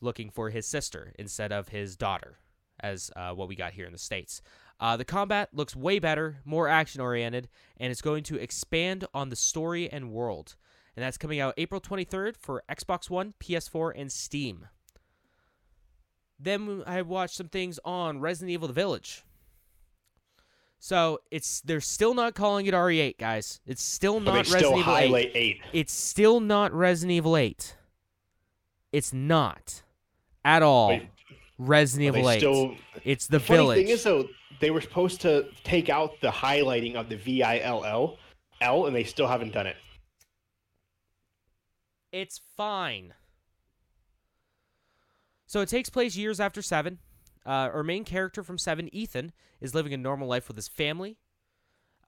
looking for his sister instead of his daughter, as uh, what we got here in the States. Uh, the combat looks way better, more action oriented, and it's going to expand on the story and world. And that's coming out April 23rd for Xbox One, PS4, and Steam. Then I watched some things on Resident Evil: The Village. So it's they're still not calling it RE8, guys. It's still not Resident still Evil 8. highlight eight. It's still not Resident Evil 8. It's not at all Wait. Resident Evil 8. still. it's the, funny village. thing is though, they were supposed to take out the highlighting of the V I L L L, and they still haven't done it. It's fine. So it takes place years after Seven. Uh, our main character from Seven, Ethan, is living a normal life with his family.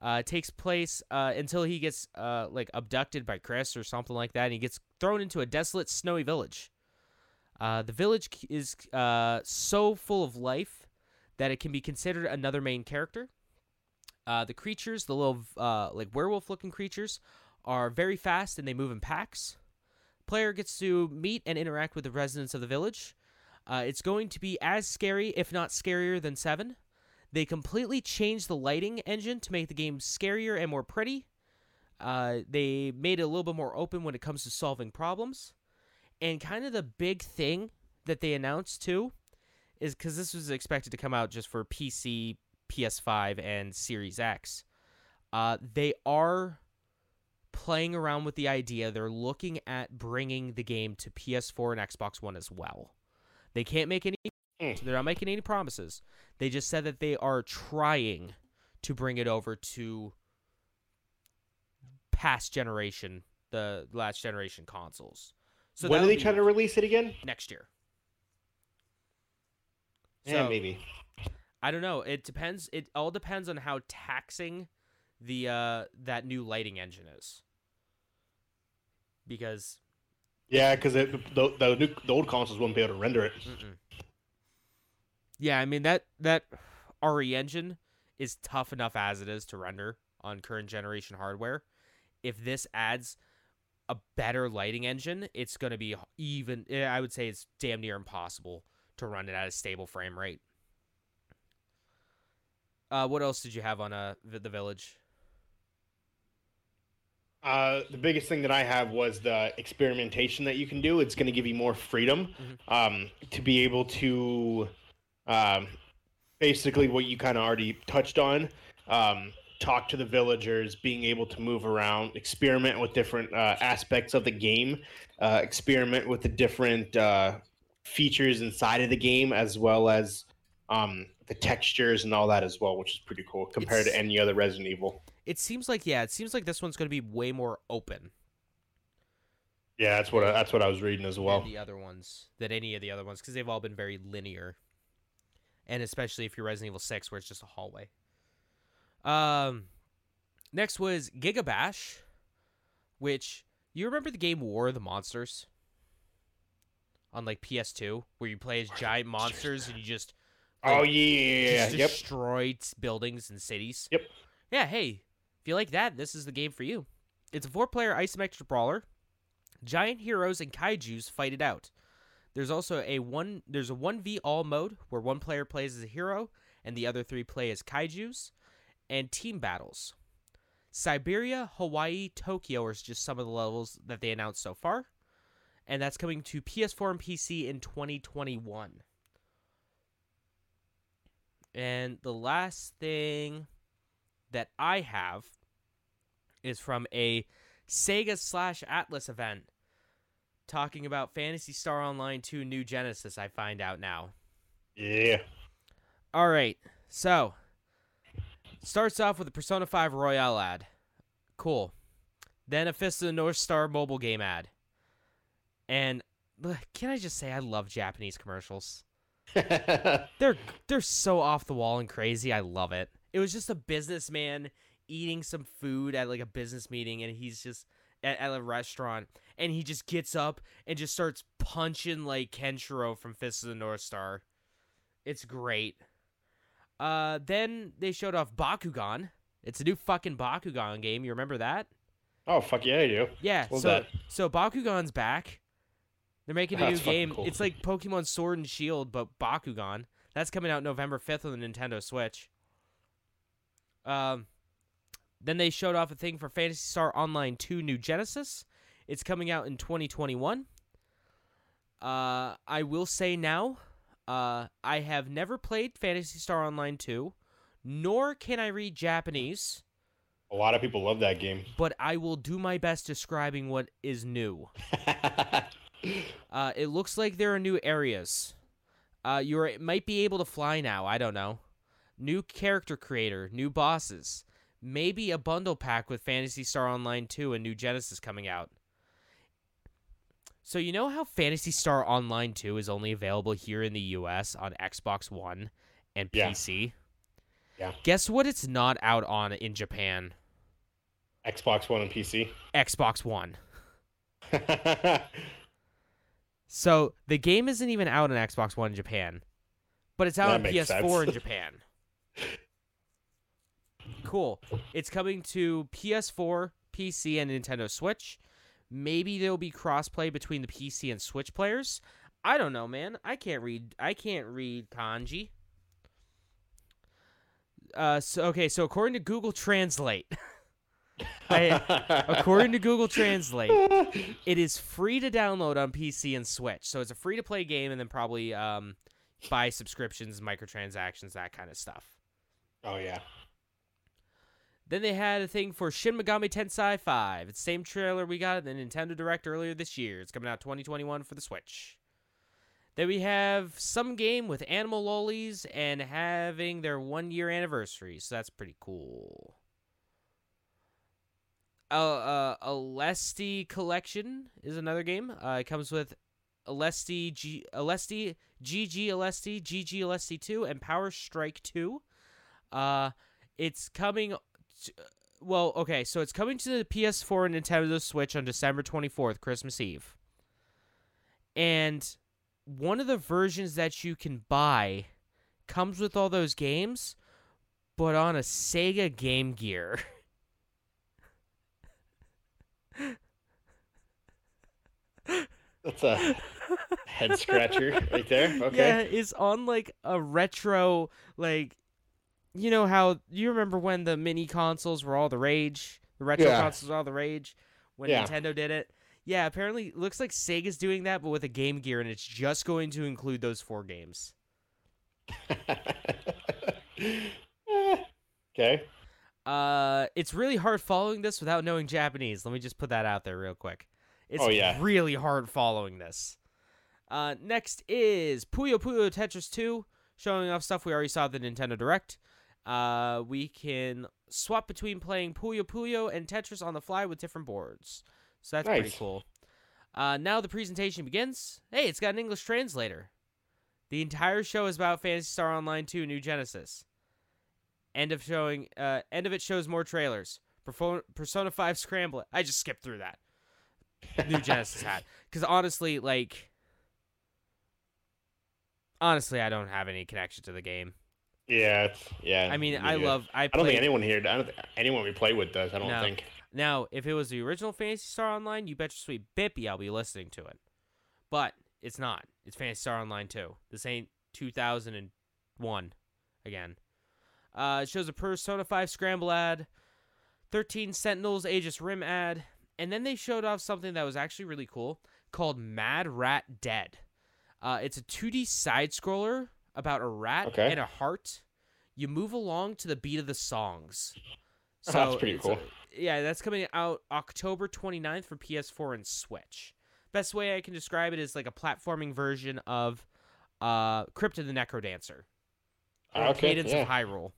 Uh, it takes place uh, until he gets uh, like abducted by Chris or something like that, and he gets thrown into a desolate, snowy village. Uh, the village is uh, so full of life that it can be considered another main character. The creatures, the little like werewolf-looking creatures, are very fast and they move in packs player gets to meet and interact with the residents of the village. Uh, it's going to be as scary, if not scarier, than Seven. They completely changed the lighting engine to make the game scarier and more pretty. Uh, they made it a little bit more open when it comes to solving problems. And kind of the big thing that they announced too is because this was expected to come out just for PC, PS5, and Series X. Uh, they are playing around with the idea. They're looking at bringing the game to PS4 and Xbox One as well. They can't make any. Mm. They're not making any promises. They just said that they are trying to bring it over to past generation, the last generation consoles. So when are they trying to release it again? next year? Yeah, So- maybe. I don't know. It depends. It all depends on how taxing the uh that new lighting engine is. Because Yeah, because the, the, the, new- the old consoles won't be able to render it. Mm-mm. Yeah, I mean that that RE engine is tough enough as it is to render on current generation hardware. If this adds a better lighting engine, it's going to be even eh, I would say it's damn near impossible to run it at a stable frame rate. Uh, what else did you have on uh Vi- the village? Uh, the biggest thing that I have was the experimentation that you can do. It's going to give you more freedom um, to be able to, um, basically, what you kind of already touched on. Um, talk to the villagers, being able to move around, experiment with different uh, aspects of the game, uh, experiment with the different uh, features inside of the game, as well as um, the textures and all that as well, which is pretty cool compared It's- to any other Resident Evil. It seems like yeah, it seems like this one's going to be way more open Yeah, that's what I, that's what I was reading as well. the other ones, than any of the other ones, because they've all been very linear, and especially if you're Resident Evil Six, where it's just a hallway. Um, next was Giga Bash, which you remember the game War of the Monsters on like PS2, where you play as giant monsters and you just Oh like, yeah, yeah, just yep. buildings and cities. Yep. Yeah, hey, if you like that, this is the game for you. It's a four-player isometric brawler. Giant heroes and kaiju's fight it out. There's also a one there's a 1v all mode where one player plays as a hero and the other three play as kaiju's and team battles. Siberia, Hawaii, Tokyo are just some of the levels that they announced so far. And that's coming to PS4 and PC in 2021. And the last thing that I have is from a Sega slash Atlus event talking about Phantasy Star Online 2 New Genesis, I find out now. Yeah. All right, so starts off with a Persona 5 Royal ad. Cool. Then a Fist of the North Star mobile game ad. And can I just say I love Japanese commercials? They're they're so off the wall and crazy. I love it. It was just a businessman eating some food at like a business meeting, and he's just at, at a restaurant, and he just gets up and just starts punching like Kenshiro from Fist of the North Star. It's great. Uh, then they showed off Bakugan. It's a new fucking Bakugan game. You remember that? oh fuck yeah, I do. Yeah. Love so that. so Bakugan's back. They're making a new game. cool. It's like Pokemon Sword and Shield, but Bakugan. That's coming out November fifth on the Nintendo Switch. Um, then they showed off a thing for Phantasy Star Online Two New Genesis. It's coming out in 2021. Uh, I will say now, uh, I have never played Phantasy Star Online 2, nor can I read Japanese A lot of people love that game. but I will do my best describing what is new. Uh, it looks like there are new areas. Uh, you might be able to fly now. I don't know. New character creator, new bosses, maybe a bundle pack with Phantasy Star Online 2 and New Genesis coming out. So you know how Phantasy Star Online 2 is only available here in the US on Xbox One and Yeah. PC? Yeah. Guess what it's not out on in Japan? Xbox One and PC. Xbox One. So the game isn't even out on Xbox One in Japan, but it's out That on PS4 in. Japan. Cool. It's coming to PS4, PC, and Nintendo Switch. Maybe there'll be crossplay between the PC and Switch players. I don't know, man. I can't read. I can't read kanji. Uh, so okay. So according to Google Translate, I- according to Google Translate, it is free to download on PC and Switch. So it's a free to play game, and then probably um, buy subscriptions, microtransactions, that kind of stuff. Oh yeah. Then they had a thing for Shin Megami Tensei 5. It's the same trailer we got at the Nintendo Direct earlier this year. It's coming out 2021 for the Switch. Then we have some game with animal lollies and having their one year anniversary. So that's pretty cool. Uh, uh, Aleste Collection is another game. Uh, it comes with Aleste, G- Aleste, GG Aleste, GG Aleste 2, and Power Strike 2. Uh, it's coming. To, well, okay, so it's coming to the PS4 and Nintendo Switch on December 24th, Christmas Eve. And one of the versions that you can buy comes with all those games, but on a Sega Game Gear. That's a head scratcher right there. Okay. Yeah, it's on like a retro like you know how you remember when the mini consoles were all the rage, the retro Yeah. consoles were all the rage when Yeah. Nintendo did it. Yeah, apparently it looks like Sega's doing that, but with a Game Gear, and it's just going to include those four games. okay. Uh, it's really hard following this without knowing Japanese. Let me just put that out there real quick. It's Oh, yeah. really hard following this. Uh, next is Puyo Puyo Tetris 2, showing off stuff we already saw at the Nintendo Direct. Uh, we can swap between playing Puyo Puyo and Tetris on the fly with different boards. So that's pretty cool. Uh, now the presentation begins. Hey, it's got an English translator. The entire show is about Phantasy Star Online 2 New Genesis. End of showing. Uh, end of it shows more trailers. Persona 5 Scramble. I just skipped through that. New Genesis hat. Because honestly, like, honestly, I don't have any connection to the game. Yeah, yeah. I mean, I love. I, I don't think anyone here. I don't think anyone we play with does. I don't No. think. Now, if it was the original Phantasy Star Online, you bet your sweet Bippy I'll be listening to it. But it's not. It's Phantasy Star Online 2. This ain't 2001 again. Uh, it shows a Persona 5 Scramble ad, 13 Sentinels Aegis Rim ad, and then they showed off something that was actually really cool called Mad Rat Dead. Uh, it's a 2D side scroller about a rat Okay. and a heart. You move along to the beat of the songs. Oh, So that's pretty it's a- cool. yeah, that's coming out October 29th for PS4 and Switch. Best way I can describe it is like a platforming version of uh, Crypt of the Necrodancer. Or Okay, Cadence yeah. of Hyrule.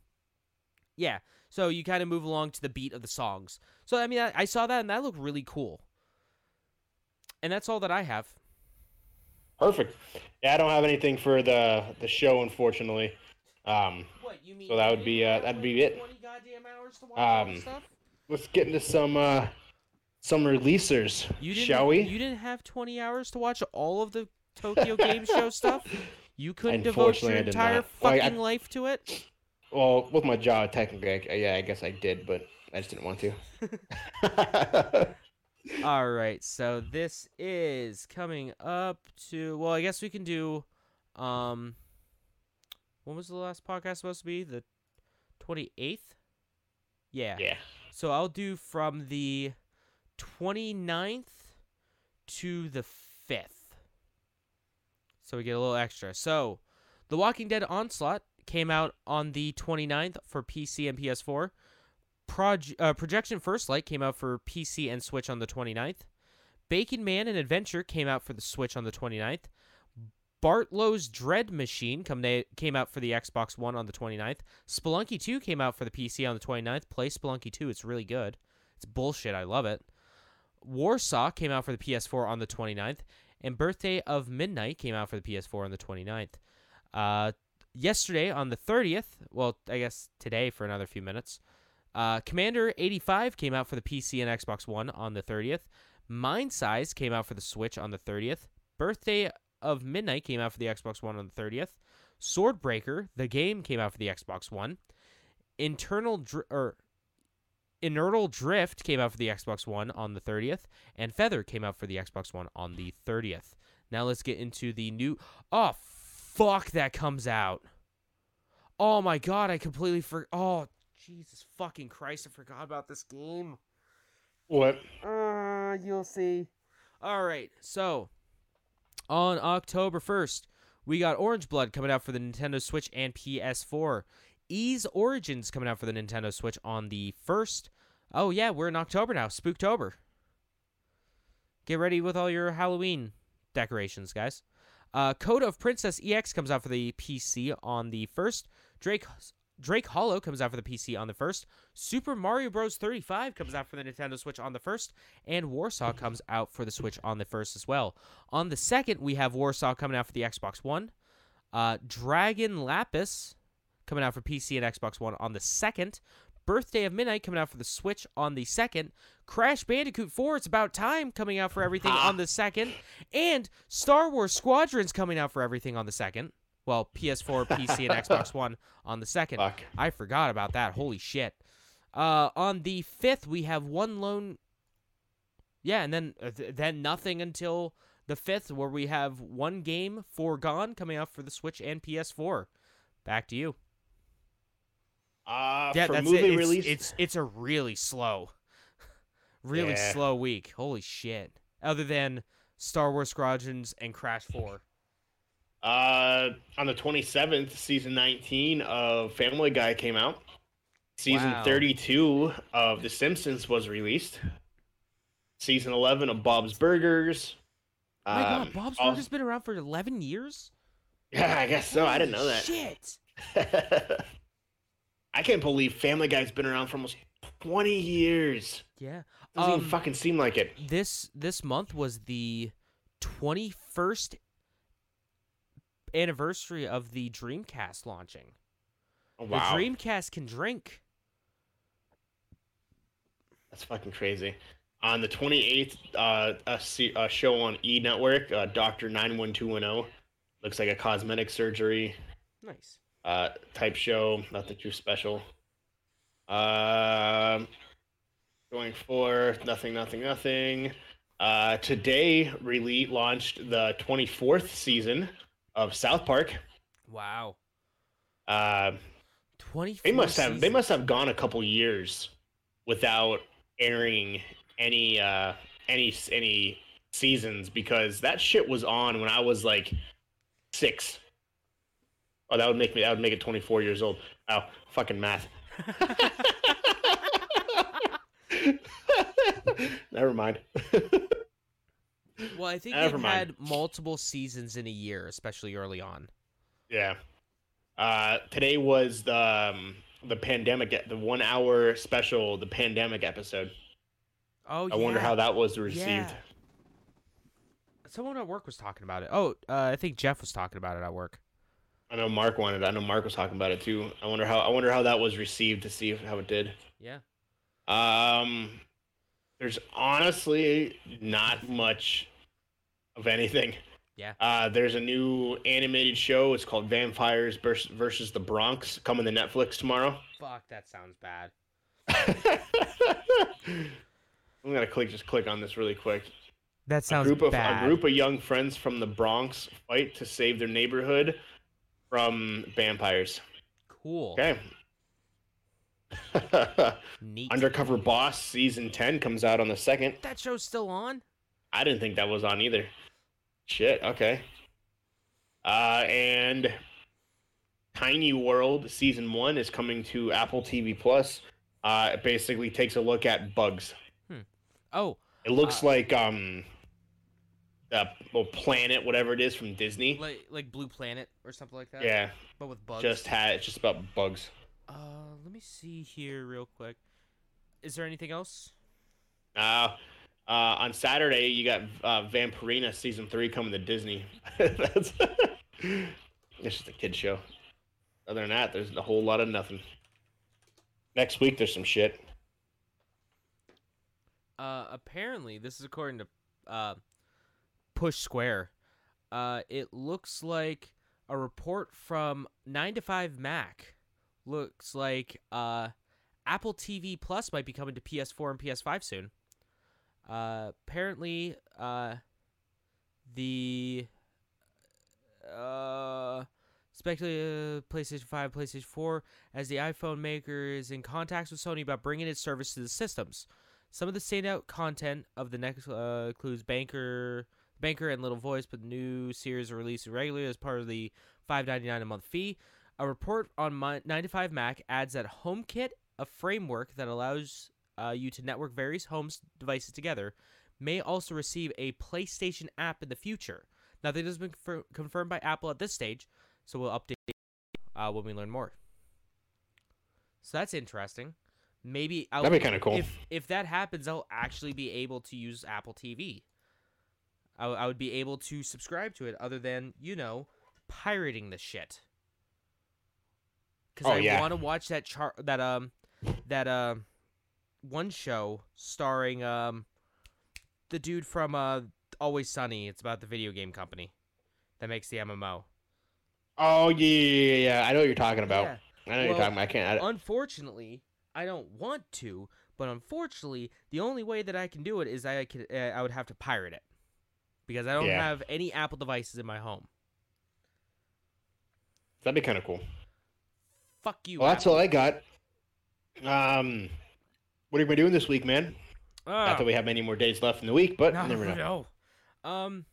Yeah, so you kind of move along to the beat of the songs. So I mean, I, I saw that and that looked really cool. And that's all that I have. Perfect. Yeah, I don't have anything for the the show, unfortunately. Um, What? So that would be, uh, that'd be it. Twenty goddamn hours to watch Um, let's get into some uh some releasers, You didn't, shall we? You didn't have 20 hours to watch all of the Tokyo Game Show stuff? You couldn't devote your Unfortunately, I did entire not. Well, I- fucking life to it? Well, with my job, technically, I, yeah, I guess I did, but I just didn't want to. All right, so this is coming up to well, I guess we can do um when was the last podcast supposed to be? The 28th? Yeah. yeah. So I'll do from the 29th to the 5th. So we get a little extra. So, The Walking Dead Onslaught came out on the 29th for PC and PS4. Proj- uh, Projection First Light came out for PC and Switch on the 29th. Bacon Man and Adventure came out for the Switch on the 29th. Bartlow's Dread Machine come na- came out for the Xbox One on the 29th. Spelunky 2 came out for the PC on the 29th. Play Spelunky 2, it's really good. It's bullshit, I love it. Warsaw came out for the PS4 on the 29th. And Birthday of Midnight came out for the PS4 on the 29th. Uh, yesterday on the 30th, well, I guess today for another few minutes, uh, Commander 85 came out for the PC and Xbox One on the 30th. Mind Size came out for the Switch on the 30th. Birthday of Midnight came out for the Xbox One on the 30th. Swordbreaker, the game, came out for the Xbox One. Internal Dr- or Inertial Drift came out for the Xbox One on the 30th, and Feather came out for the Xbox One on the 30th. Now let's get into the new. Oh fuck, that comes out. Oh my god, I completely forgot. Oh Jesus fucking Christ, I forgot about this game. What? Uh, you'll see. All right, so on October 1st, we got Orange Blood coming out for the Nintendo Switch and PS4. Ys Origins coming out for the Nintendo Switch on the 1st. Oh, yeah, we're in October now. Spooktober. Get ready with all your Halloween decorations, guys. Uh, Code of Princess EX comes out for the PC on the 1st. Drake Drake Hollow comes out for the PC on the 1st. Super Mario Bros. 35 comes out for the Nintendo Switch on the 1st. And Warsaw comes out for the Switch on the 1st as well. On the 2nd, we have Warsaw coming out for the Xbox One. Uh, Dragon Lapis coming out for PC and Xbox One on the 2nd. Birthday of Midnight coming out for the Switch on the 2nd. Crash Bandicoot 4, It's About Time coming out for everything on the 2nd. And Star Wars Squadrons coming out for everything on the 2nd. Well, PS4, PC, and Xbox One on the 2nd. Fuck. I forgot about that. Holy shit. Uh, on the 5th, we have one lone. Yeah, and then uh, th- then nothing until the 5th, where we have one game, Foregone, coming out for the Switch and PS4. Back to you. Uh, yeah, for that's movie it. It's, release, it's it's a really slow, really Yeah. slow week. Holy shit! Other than Star Wars Squadrons and Crash Four. Uh, on the 27th, season 19 of Family Guy came out. Season Wow. 32 of The Simpsons was released. Season 11 of Bob's Burgers. Oh my Um, god, Bob's al- Burgers been around for eleven years. Yeah, I guess so. I didn't know that. Shit. I can't believe Family Guy's been around for almost 20 years. Yeah. Doesn't even Um, fucking seem like it. This this month was the twenty first anniversary of the Dreamcast launching. Oh, wow. The Dreamcast can drink. That's fucking crazy. On the 28th, uh, a, show on E Network, uh, Doctor 91210. Looks like a cosmetic surgery Nice. uh, type show. Nothing too special. Um, going for nothing, nothing, nothing. Uh, today, Release launched the 24th season of South Park. Wow. Uh, Twenty. they must have they must have gone a couple years without airing any uh any any seasons because that shit was on when I was like six. Oh, that would make me that would make it 24 years old. Oh, fucking math. Never mind. Well, I think Never it mind. had multiple seasons in a year, especially early on. yeah. Uh, today was the um, the pandemic, the one hour special, the pandemic episode. Oh, I wonder how that was received. Yeah. Someone at work was talking about it. Oh, uh, I think Jeff was talking about it at work. I know Mark wanted. I know Mark was talking about it too. I wonder how. I wonder how that was received to see if, how it did. Yeah. Um, there's honestly not much of anything. Yeah. Uh, there's a new animated show. It's called Vampires versus the Bronx coming to Netflix tomorrow. Fuck, that sounds bad. I'm gonna click just click on this really quick. That A sounds group of bad. a group of young friends from the Bronx fight to save their neighborhood from vampires. Cool. Okay. Undercover Boss season 10 comes out on the 2nd. that show's still on. I didn't think that was on either. Shit, okay. Uh and Tiny World season 1 is coming to Apple TV Plus. Uh it basically takes a look at bugs. Hmm. Oh, It looks Uh, like um the well, planet whatever it is from Disney. like like Blue Planet or something like that. Yeah, But with bugs. just had it's just about bugs. Uh, let me see here real quick. Is there anything else? Uh, uh, on Saturday, you got uh, Vampirina season three coming to Disney. That's it's just a kid show. Other than that, there's a whole lot of nothing. Next week, there's some shit. Uh, apparently, this is according to uh, Push Square. Uh, it looks like a report from 9 to 5 Mac. Looks like uh, Apple TV Plus might be coming to PS4 and PS5 soon. Uh, apparently, uh, the uh, speculated PlayStation 5, PlayStation 4, as the iPhone maker is in contacts with Sony about bringing its service to the systems. Some of the standout content of the next uh, includes Banker, Banker and Little Voice, but new series are released regularly as part of the $5.99 a month fee. A report on my 95 Mac adds that HomeKit, a framework that allows uh, you to network various home devices together, may also receive a PlayStation app in the future. Nothing has been confir- confirmed by Apple at this stage, so we'll update uh, when we learn more. So that's interesting. Maybe I'll, That'd be kinda cool. If if that happens, I'll actually be able to use Apple TV. I would be able to subscribe to it, other than you know pirating the shit. Because Oh, I yeah. want to watch that char- that um that um one show starring um the dude from uh Always Sunny. It's about the video game company that makes the MMO. Oh yeah, yeah, yeah, yeah. I know what you're talking about. Yeah. I know Well, you're talking about. I can't. I, Unfortunately, I don't want to, but unfortunately, the only way that I can do it is I could uh, I would have to pirate it because I don't Yeah. have any Apple devices in my home. that'd be kind of cool. Fuck you. Well, that's all I got. Um, what are we doing this week, man? Not that we have many more days left in the week, but no, never know. no. Um,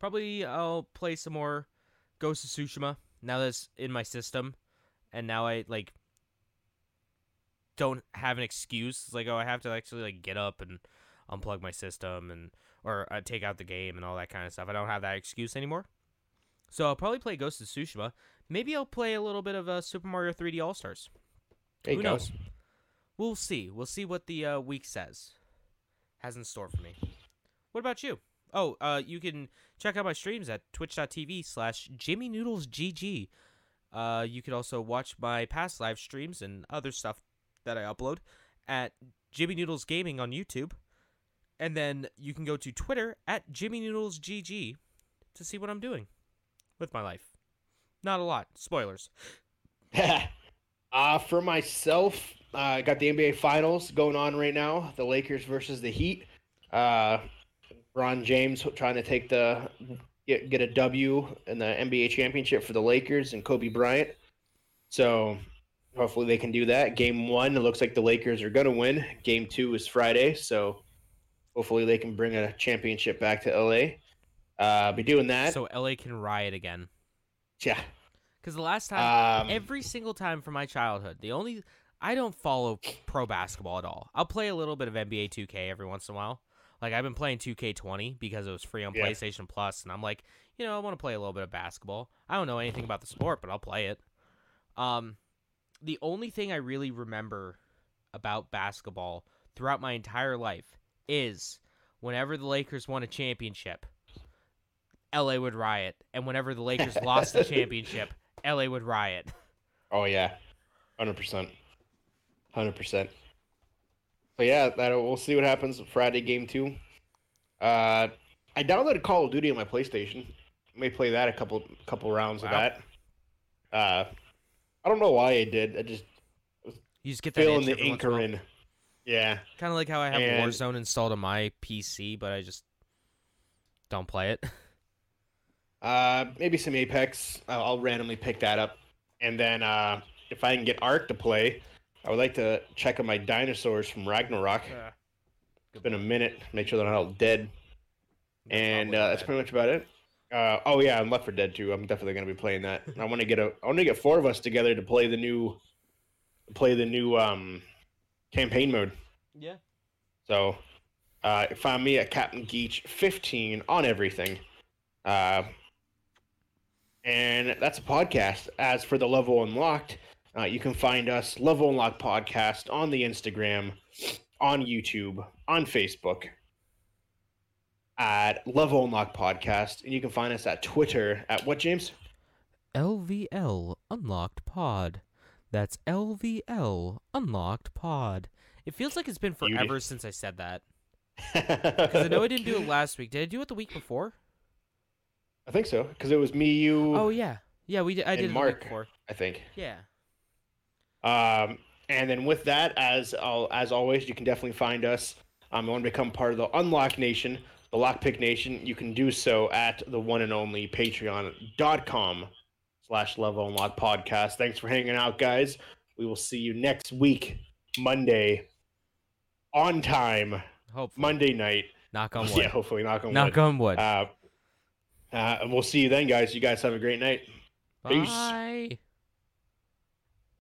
probably I'll play some more Ghost of Tsushima now that's in my system, and now I like don't have an excuse. It's like oh, I have to actually like get up and unplug my system and or uh, take out the game and all that kind of stuff. I don't have that excuse anymore. So I'll probably play Ghost of Tsushima. Maybe I'll play a little bit of uh, Super Mario 3D All Stars. Who knows? We'll see. We'll see what the uh, week says. Has in store for me. What about you? Oh, uh, you can check out my streams at twitch.tv slash Jimmy Noodles GG. Uh, you can also watch my past live streams and other stuff that I upload at Jimmy Noodles Gaming on YouTube. And then you can go to Twitter at Jimmy Noodles GG to see what I'm doing with my life. Not a lot. Spoilers. uh, for myself, uh, I got the NBA Finals going on right now. The Lakers versus the Heat. Uh, Ron James trying to take the get, get a W in the NBA championship for the Lakers and Kobe Bryant. So hopefully they can do that. Game one, it looks like the Lakers are going to win. Game two is Friday, so hopefully they can bring a championship back to LA. Uh, be doing that. So LA can riot again. yeah. Because the last time, Um, every single time from my childhood, the only I don't follow pro basketball at all. I'll play a little bit of NBA 2K every once in a while. Like I've been playing 2K20 because it was free on Yeah. PlayStation Plus, and I'm like, you know, I want to play a little bit of basketball. I don't know anything about the sport, but I'll play it. Um, the only thing I really remember about basketball throughout my entire life is whenever the Lakers won a championship, LA would riot, and whenever the Lakers lost the championship, LA would riot. Oh yeah, hundred percent, hundred percent. But yeah, that we'll see what happens Friday game two. Uh, I downloaded Call of Duty on my PlayStation. I May play that a couple couple rounds of that. Uh, I don't know why I did. I just You just get that feeling the every once in a anchor in. Yeah, Kind of like how I have And- Warzone installed on my PC, but I just don't play it. uh, maybe some Apex. I'll, I'll randomly pick that up, and then uh, if I can get ARK to play, I would like to check on my dinosaurs from Ragnarok. It's been a minute. Make sure they're not all dead. and uh, that's pretty much about it. Uh, oh yeah, I'm Left 4 Dead too. I'm definitely gonna be playing that. I want to get a. I want to get four of us together to play the new, play the new um, campaign mode. Yeah. So, uh, find me at Captain Geach 15 on everything. Uh, and that's a podcast. As for the Level Unlocked, uh, you can find us Level Unlocked Podcast on the Instagram, on YouTube, on Facebook at Level Unlocked Podcast, and you can find us at Twitter at what, James? LVL Unlocked Pod. That's LVL Unlocked Pod. It feels like it's been forever since I said that. Because I know I didn't do it last week. Did I do it the week before? I think so, because it was me, you, Oh yeah, yeah. We did. I did Mark. before. I think. Yeah. Um, and then with that, as al- as always, you can definitely find us. Um, you want to become part of the Unlock Nation, the Lockpick Nation. You can do so at the one and only Patreon.com slash Level Unlock Podcast. Thanks for hanging out, guys. We will see you next week, Monday, on time, Hopefully. Monday night. Knock on wood. Yeah, hopefully, knock on Knock wood. Knock on wood. Uh, uh, and we'll see you then, guys. You guys have a great night. peace. Bye.